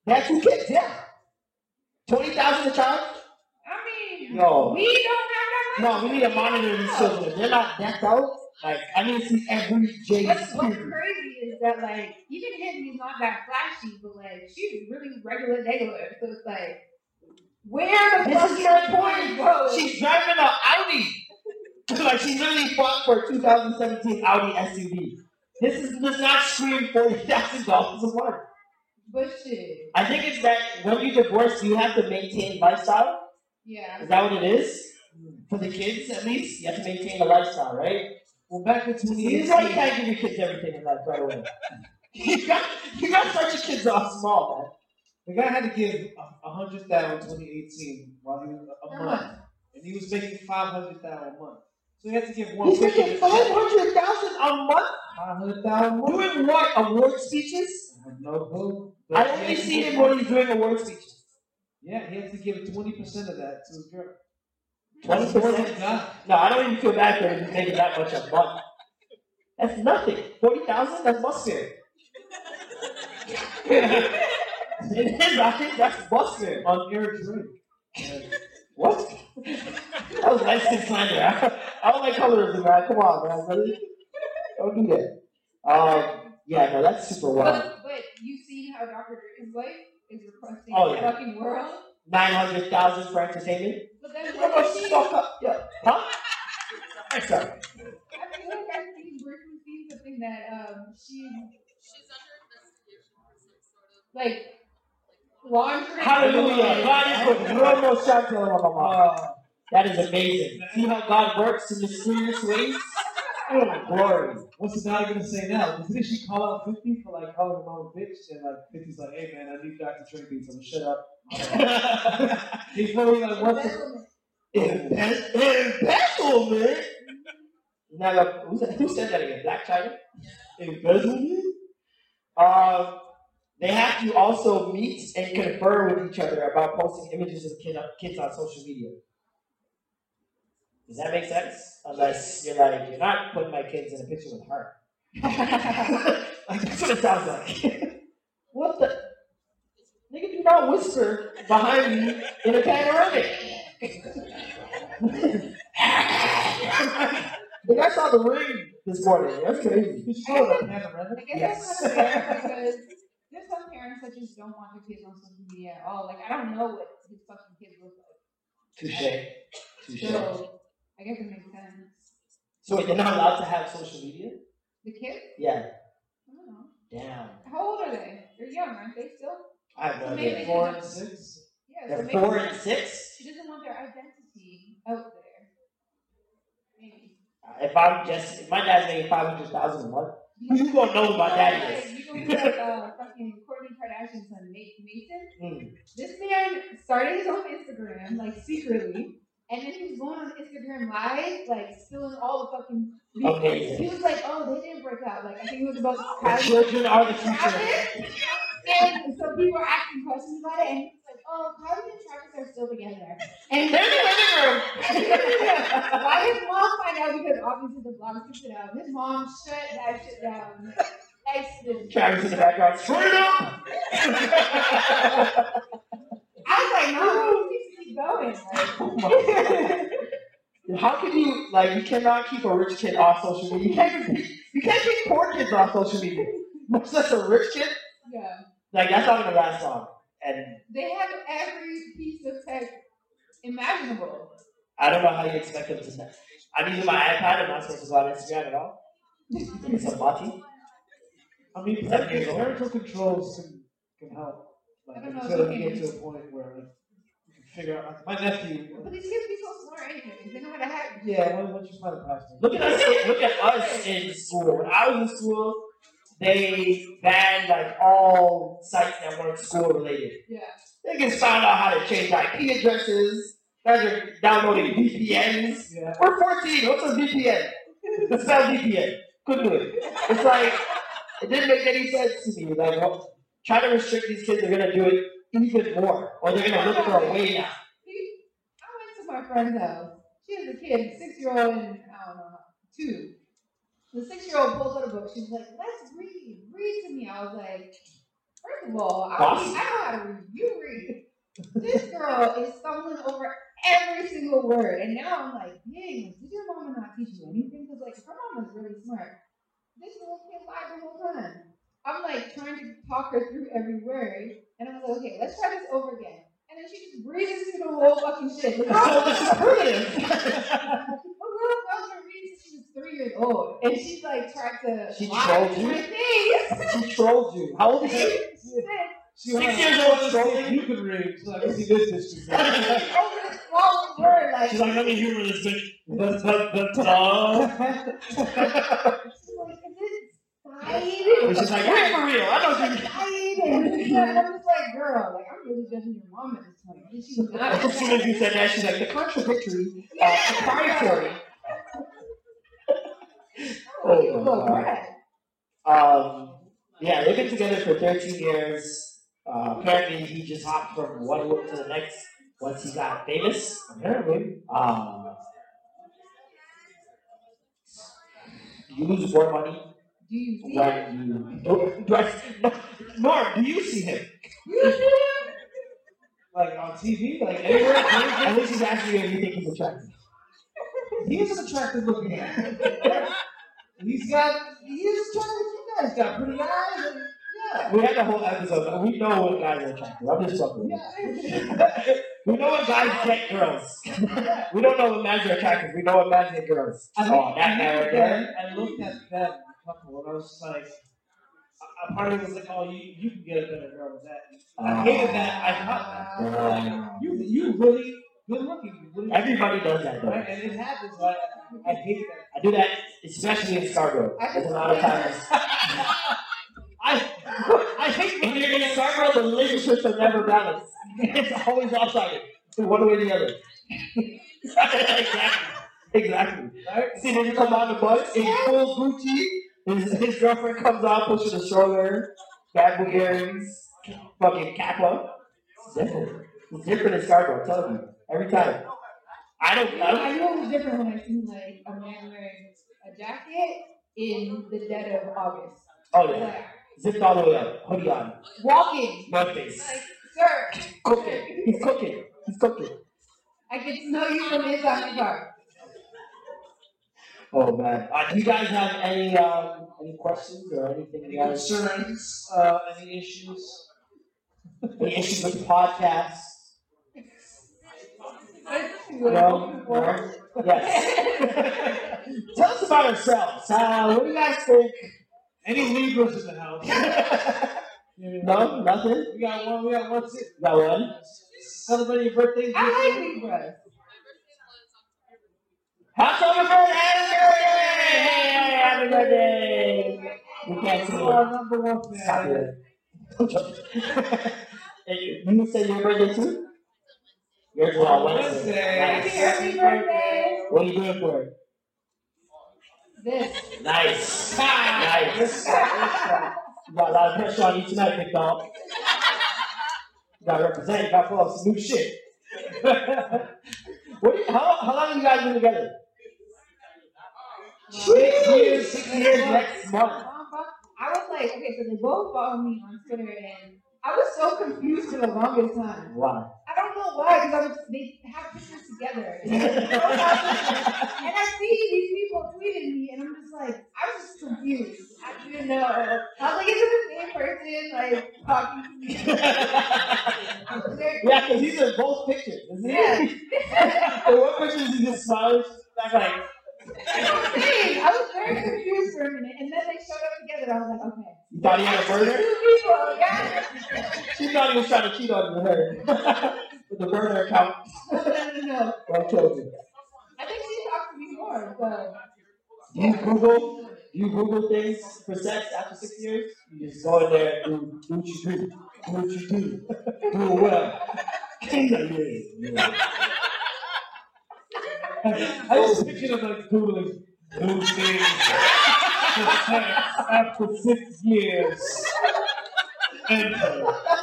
That's two kids, yeah. Twenty thousand a child? No.
we don't have that.
No, we need to monitor these children. They're not decked out, like I need to see every J
What's, what's crazy is that like even he's not that flashy, but like she's really regular, regular. So it's like, where the fuck
is
is
my point.
bro?
She's driving an Audi. like she literally fought for a 2017 Audi SUV. This is does not scream forty thousand dollars a month.
But shit,
I think it's that when you divorce, you have to maintain lifestyle.
Yeah.
Is that what it is? For the kids, at least, you have to maintain a lifestyle, right?
Well, back in
This is why you
2018,
can't give your kids everything in life right away. you got you got to start your kids off small,
the guy had to give a, a hundred thousand in 2018 while he was a, a month,
month.
and he was making five hundred thousand a month. So he had to give one
He's making five hundred thousand a month
Five hundred thousand a month.
doing what? Award speeches?
I have no clue.
I
But he
only see him when he's doing award speeches.
Yeah, he had to give twenty percent of that to his girl.
Twenty
That's more than
percent. No, I don't even feel bad for him making that much a month. That's nothing. Forty thousand? That's bus fare. it is. I think that's bus fare.
On air drink.
What? that was nice and slander. I don't like colorism, man. Come on, man. Really? Don't do that. Um, yeah, no, that's super wild.
But but you see how Dr. Dre's wife is requesting
Oh,
the
yeah.
fucking world.
Nine hundred thousand for entertainment.
But then
How
what
much
does she?
up? Yeah. Huh? I'm sorry.
I feel like I've seen Brittany see something that um she
She's under investigation for some sort of
like laundry.
Hallelujah. God is good. You almost shot to mama.
Uh,
That is amazing. See how God works in mysterious ways? Mm, glory.
what's the guy gonna say now? Didn't she call out 50 for like calling him on bitch? And like 50's like, hey man, I need Dr. Beats, so shut up. He's probably like, what's the
Embe- Embezzlement? Now, look, who said, who said that again? Blac Chyna? Embezzlement? Um, they have to also meet and confer with each other about posting images of kids on social media. Does that make sense? Unless you're like, you're not putting my kids in a picture with her. like, that's what it sounds like. what the? Nigga, do not whisper behind me in a panoramic. the guy saw the ring this morning. That's crazy.
He's still a panoramic.
I guess
Yes.
that's kind of fair because there's some parents that just don't want their kids on social media at all. Like I don't know what his fucking kids look like.
Touche. Touche.
So I guess it makes sense.
So wait, they're not allowed to have social media?
The kids?
Yeah.
I don't know.
Damn.
How old are they? They're young, aren't they still?
I have no
So maybe
idea.
Four and six.
Yeah. so
They're
maybe
four and six?
She doesn't want their identity out there. Maybe.
If I'm just, if my dad's making 500000 a month, you gonna know who my daddy is.
You gonna be like uh, fucking Kourtney Kardashian's son, Ma- Mason?
Mm.
This man started his own Instagram, like secretly, and then he was going on Instagram live, like spilling all the fucking.
Amazing.
He was like, "Oh, they didn't break up." Like I think it was about
The children are the future.
And so people were asking questions about it, and he was like, "Oh, Kylie and Travis are still together." And
They're in the living room.
why his mom find out because obviously the blog took it out. His mom shut that shit down. Exited.
Travis in the background, straight up.
I was like, no, keep going. Like,
How can you like? You cannot keep a rich kid off social media. You can't. even- You can't keep poor kids off social media. Much less a rich kid.
yeah.
Like that's not gonna last long. And
They have every piece of tech imaginable.
I don't know how you expect them to. I'm using my iPad. I'm not supposed to go on Instagram at all. It's a butty.
I mean,
Seven
parental,
years old.
parental controls can, can help. Like,
I don't know,
until
it's
you get to a point where like, you can figure out. My nephew.
But these kids be so smart anyway. They know how to hack.
Yeah, don't you find password?
Look at us. Look at us in school. When I was in school, they banned like all sites that weren't school related.
Yeah.
They can find out how to change IP addresses. Guys are downloading VPNs.
Yeah.
We're 14. What's a VPN? Let's spell VPN. Couldn't do it. It's like it didn't make any sense to me. Like well, trying to restrict these kids, they're gonna do it even more, or they're gonna look for a way out.
I went to my friend's house. She has a kid, six year old, and I don't know, two. The six year old pulls out a book. She's like, let's read. Read to me. I was like, first of all, I, read, I know how to read. You read. This girl is stumbling over every single word. And now I'm like, dang, did your mama not teach you anything? Because, like, her mom is really smart. This little kid lied the whole time. I'm like trying to talk her through every word. And I'm like, okay, let's try this over again. And then she just breezes through the whole fucking shit. The girl,
So this is
the little girl's been reading since she was three years old. And she's like trying to
She
lie
trolled you? she trolled you. How old is she?
She
Six
went,
years
"I
old,
wanna
trolling?
You can read, so I can see this history.
Over the smallest word, like,
She's like, let me humor this bitch. The, the, the tongue.
she's like, is it side?
And like, wait for real. I know you.
Side? And I'm just like, girl, like, I'm really judging your mom at this point. She's not.
As soon as you said that, she's like, the contradictory, uh, proprietary.
Oh,
Oh, my
brat.
Um, yeah, they've been together for 13 years. Uh, apparently, he just hopped from one look to the next once he got famous.
Apparently.
Um, you lose more money
Do you see it?
when you. Do, I, Norm, do you see him?
You see it?
Like on TV, like anywhere.
At least he's asking you if you think he's attractive.
He is an attractive looking man. He's got, he is attractive. You guys got pretty eyes. And, yeah.
We had the whole episode. We know what guys are attractive. I'm just with you. We know what guys get girls. we don't know what men are attractive. We know what men get girls.
I
Oh, that guy right there.
at, I looked at that couple and I was just like, a- part of me was like, oh, you, you can get a better girl than that. I hated that. I thought that. Like, you, you really good looking. Really
Everybody does that, though.
Right? And it happens. I, I hate that.
I do that, especially in Scarborough. There's a lot of times.
I, I hate
When you're in Scarborough, the relationships are never balanced. It's always lopsided. One way or the other. exactly. Exactly.
Right?
See, then you come on the bus in full Gucci. His, his girlfriend comes out, pushing a stroller, bad earrings, fucking kappa. It's different. It's different in Scarborough, I'm telling you. Every time. I don't, I
I
don't,
know it was different when I seen like a man wearing a jacket in the dead of August.
oh yeah.
Like,
Zipped all the way up, hoodie on,
walking.
no face.
Like, sir,
Cooking. He's cooking. He's cooking.
I can smell you from inside the car.
Oh man. Uh, do you guys have any um any questions or anything
Any
guys
concerns? Uh, any issues?
Any issues with the podcast? No? No? Yes. Tell us about ourselves. Uh, what do you guys think?
Any Libras in the house?
No? Nothing?
We got one. We got one. si-
Got one?
Celebrating your birthday.
I like Libras.
Happy birthday! Happy birthday! We can't see
You
it. Stop it. Hey, you say your birthday too? Yours is on. Wednesday. Nice.
Happy birthday.
What are you doing for it?
This.
Nice. nice. You got a lot of pressure on you tonight, big dog. You gotta represent, you gotta pull up some new shit. what you, how, how long have you guys been together? Six years, six years next month.
I was like, okay, so they both follow me on Twitter, and I was so confused for the longest time.
Why?
I don't know why, because they have pictures together, and, I see these people tweeting me, and I'm just like, I was just confused. I didn't know. I was like, is it the same person, like talking to me? I was very
Yeah, because these are both pictures, isn't
Yeah.
it? and one picture is he just smiling, that's like,
I was very confused for a minute, and then they showed up together. I was like, okay.
you thought he had a burner?
Two people, yeah.
She thought he was trying to cheat on her. With the burner account.
No, no, no.
Well chosen.
I think she talked to me more, so.
You Google, you Google things for sex after six years? You just go in there and do, do what you do. Do what you do. Do it well. Yeah.
I was picturing like googling new things after six years. And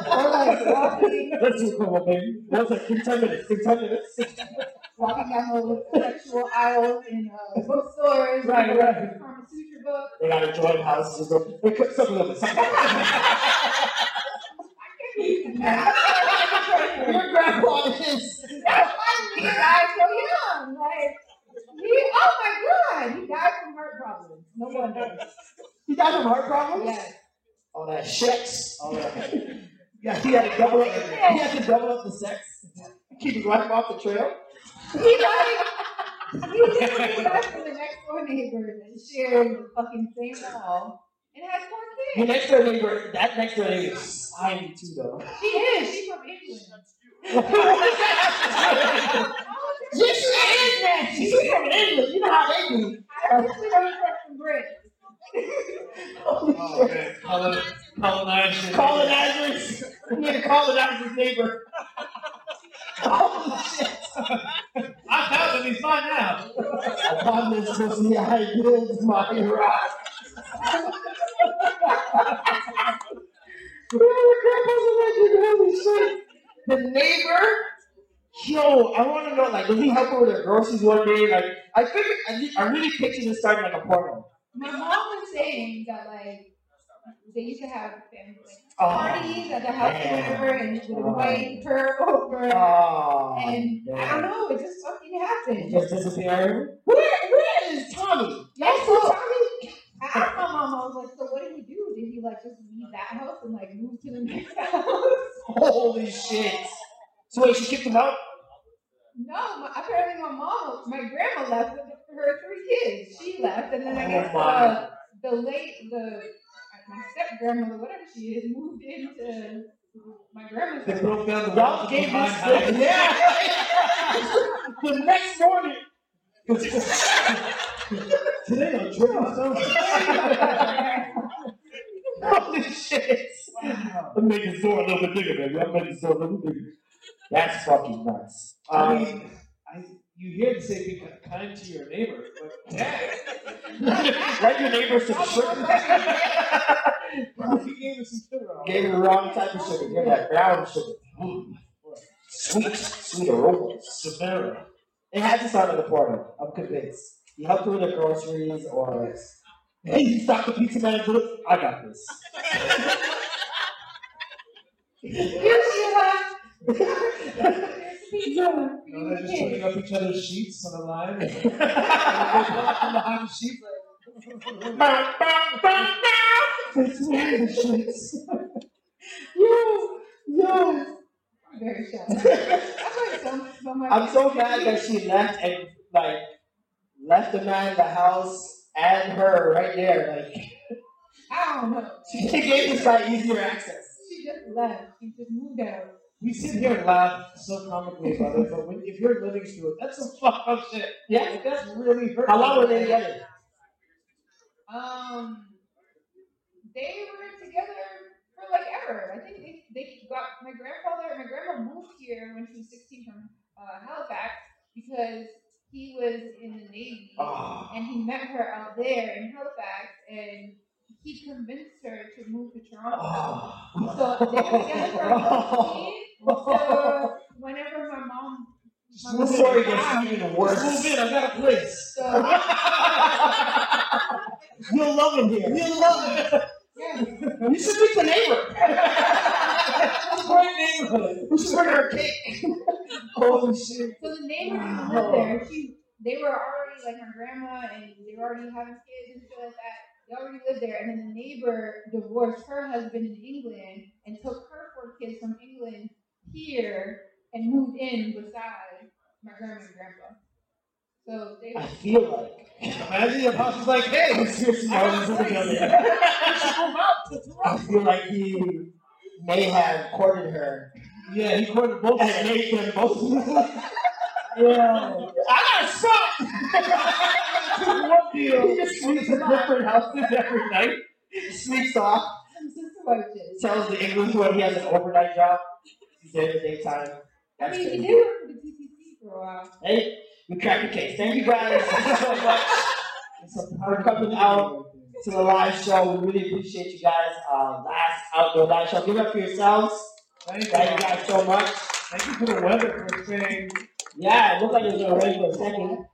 walking,
Let's just go, baby. What's that? Take 10 minutes. Take 10 minutes.
walking down the sexual aisles in uh, bookstores.
Right, right.
Kama Sutra books.
They got a joint house. Just go, cook something up. Something. Your grandpa is.
That's why he died so young. Like, he, oh my God, he died from heart problems. No wonder.
He died from heart problems?
Yes.
All that sex. All that. Yeah, he had to double up. He had to double up the sex. Keep his wife off the trail.
He died. He literally died from the next door neighbor that shared the fucking same wall and has four
Your next door neighbor, that next door neighbor is slimy too, though.
She is. She's from England.
yes, she is, man. She's from England. You know how they do.
I actually know she's from Brit.
oh man, colon, colonization.
Colonizers. We need a colonizer's neighbor. Oh, shit.
I found him. He's fine now.
Upon this pussy, I build my rock. Holy shit. The neighbor, yo, I want to know, like, does he help her with her groceries one day? Like, I figured, I, re- I really picture this starting like a porno.
My mom was saying that like they used to have family
Oh,
parties at the house or
man.
whatever, and they would
Oh.
invite her over.
Oh,
and I don't know, it just fucking happened.
Just disappear. Where, where is Tommy?
Yes, so Tommy. I asked my mom, I was like, so what did he do? Did he like just leave that house and like move to the next house?
Holy shit. So wait, she kicked him out?
No, my, apparently my mom, my grandma left with her three kids. She left, and then I
Oh,
guess
my.
uh, the late the my step grandmother, whatever she is, moved into my grandma's
They
house.
broke down the
Y'all gave
of
this
my
yeah. the next morning.
Today I'm drinking something.
Holy shit. I'm making the door a little bit bigger, baby. I'm making the door a little bit bigger. That's fucking nuts.
I
Um,
mean, I, you hear to say be kind to your neighbor, but yeah,
like your neighbors to the sugar.
he gave us some sugar.
Gave her the wrong type of sugar. Give that brown sugar. Mm. Sweet, sweet aromas.
Severa.
It had to start with a porno. I'm convinced. He helped her with her groceries or hey, you stopped the pizza man it. I got this
no, they're just putting up each other's sheets on the line. And they from behind the sheets
It's the sheets. yes, yes. Very. I'm, so, I'm so mad that she left and like left the man, the house, and her right there. Like,
I don't know.
She gave this guy easier access.
She just left. She just moved out.
We sit here and laugh so comically about it, but when, if you're living through it, that's some fucked up shit.
Yeah.
Like, that's really hurtful.
How long were they together?
Um, they were together for like ever. I think they, they got my grandfather. My grandma moved here when she was 16 from uh, Halifax because he was in the Navy
Ah.
and he met her out there in Halifax and he convinced her to move to Toronto.
Ah.
So they were together for 15. So whenever my mom, my
This story gets even worse.
Move in, I got a place.
so
You'll love him here.
You'll love it.
yeah.
You should meet the neighbor.
Great neighborhood.
You should bring her cake. Holy shit.
So the neighbor didn't live there. She, they were already like her grandma, and they were already having kids and shit like that. They already lived there, and then the neighbor divorced her husband in England and took her four kids from England here and moved in beside my grandma and grandpa. So they.
I feel like.
Imagine your boss was like, hey, I got a place.
I feel like he may have courted her
Yeah, he courted both of
and
them.
made them both. yeah. I got a son.
One deal.
He just sleeps in different houses every night. Sleeps off.
Some sister wife shit.
Tells the English one he has an overnight job. He's there in the daytime.
I mean, he
crazy.
did work for the TTC for a while.
Hey, we cracked the case. Thank you guys so much for coming out to the live show. We really appreciate you guys. Uh, last outdoor live show. Give it up for yourselves.
Thank you.
Thank you guys so much.
Thank you for the weather for staying.
Yeah, it looked like it was gonna rain for a second.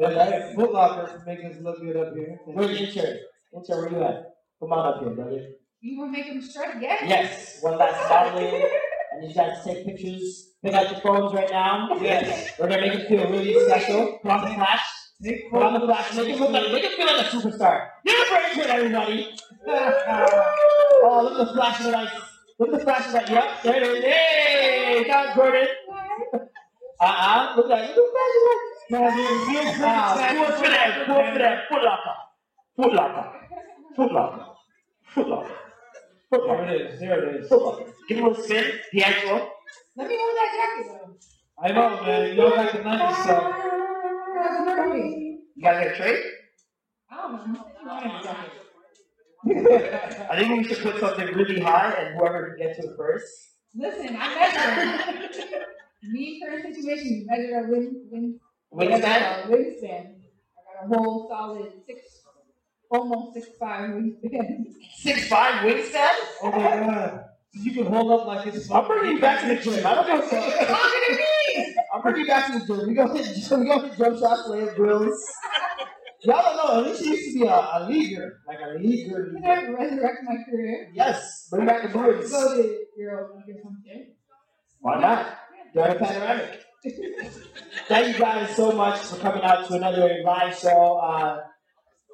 That Foot Locker making us look good up here.
Where's
you.
the intern? Intern, where you at? Come on up here, brother.
You want to make him strut again?
Yes, one last modeling. I need you guys to take pictures. Pick out your phones right now.
Yes.
We're gonna make it feel really special. Put on the flash.
Take
Put on the flash. Make it look like, make it feel like a superstar. Give for intern, everybody. Oh, look at the flashing lights. Look at the flashing lights. Yep, there it is. Hey, John Gordon. Uh-uh. Look at look at the flashing lights. Ah, Foot for them. Foot for them. Foot locker. Foot locker. Foot locker. Foot locker. Foot
There it is. There it is.
Give him a spin. The actual.
Let me hold that jacket though.
I know, man. You look like the 90s stuff.
That's another way.
You guys get a trade?
I don't know. I.
I think we should put something really high and whoever can get to it first.
Listen, I measure. Me current situation, you measure a wind, wind,
Wingspan?
wingspan. I got a whole solid six, almost six five wingspan.
Six five wingspan?
Oh my god. You can hold up like it's.
I'll bring you back to the gym. I don't know. So. I'll bring you back to the gym. We go hit, we go hit jump shots, layup drills. Y'all don't know. At least she used to be a, a leaguer, like a leaguer.
Can. I resurrect my career?
Yes, bring back the boys.
Go to Europe or something.
Why not? During a panoramic. Thank you guys so much for coming out to another live show. Uh,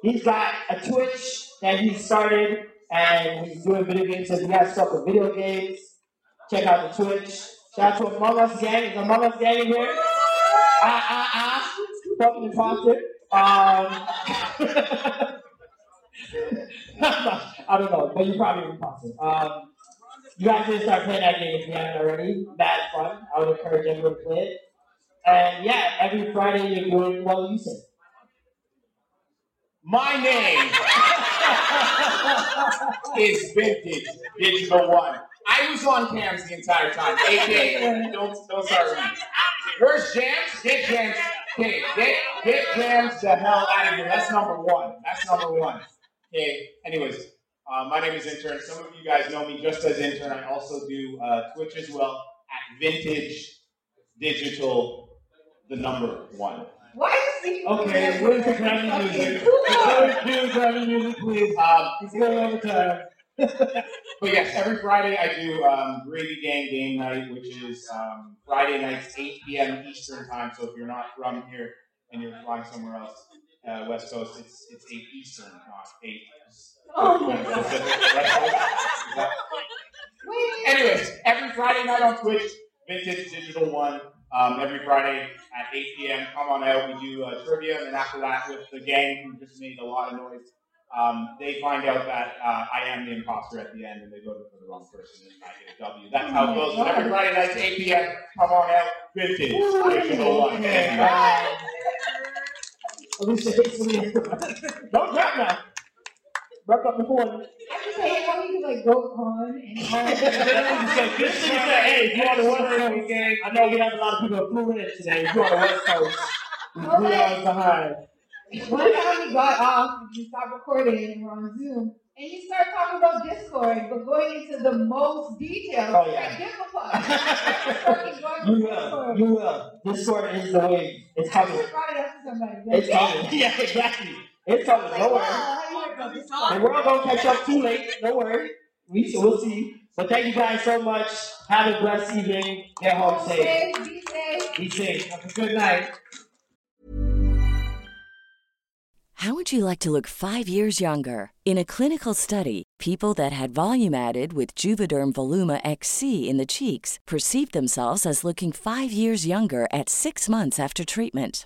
he's got a Twitch that he started, and he's doing video games. So if you guys suck with video games, check out the Twitch. Shout out to Among Us Gang. Is Among Us Gang in here? Ah, ah, ah. Fucking imposter. Um, I don't know, but you're probably imposter. Um, you guys to start playing that game if you haven't already. That's fun. I would encourage everyone to play it. And yeah, every Friday you're doing well you say.
My name is Vintage Digital One. I was on cams the entire time. AK, don't don't start me. Where's Jams? Get Jams. Okay, get get Jams the hell out of here. That's number one. That's number one. Okay. Anyways, uh, my name is Intern. Some of you guys know me just as Intern. I also do uh, Twitch as well at Vintage Digital, the number one.
Why is he?
Okay, where's the Grammy music? Where's the Grammy music, please?
Um,
He's going over time.
But yes, every Friday I do um, Gravy Gang Game Night, which is um, Friday nights, 8 p.m. Eastern Time. So if you're not from here and you're flying somewhere else, uh, West Coast, it's it's 8 Eastern, not 8.
Oh my God.
Pacific, West Coast.
Wait,
Anyways, every Friday night on Twitch, Vintage Digital One. um, every Friday at 8 p.m. Come on out. We do uh, trivia, and then after that, with the gang who just made a lot of noise, um, they find out that uh, I am the imposter at the end, and they voted for the wrong person, and I get a W. That's how it goes. So every Friday night, 8 p.m. Come on out. Vintage. Fictional one. Thank you.
Alicia. Don't drop now. Broke up before.
I just hate how you like go on and on.
this nigga said, hey, if you on the West Coast, gang, I know we have a lot of people that flew in today. If you on the West Coast, we three hours behind.
One time we got off, we stopped recording, and we're on Zoom, and you start talking about Discord, but going into the most details.
Oh, yeah.
like difficult. Fucking going
You will.
Discord.
You will. Discord is the way. It's
I
coming.
it up to somebody.
It's coming. Yeah, exactly. It's coming.
Like,
Don't
wow,
worry.
how you like about Discord?
And we're all gonna catch up too late. Don't worry. We we'll see. But thank you guys so much. Have a blessed evening. Get home safe.
Safe, be safe.
Be safe. Have a good night.
How would you like to look five years younger? In a clinical study, people that had volume added with Juvederm Voluma XC in the cheeks perceived themselves as looking five years younger at six months after treatment.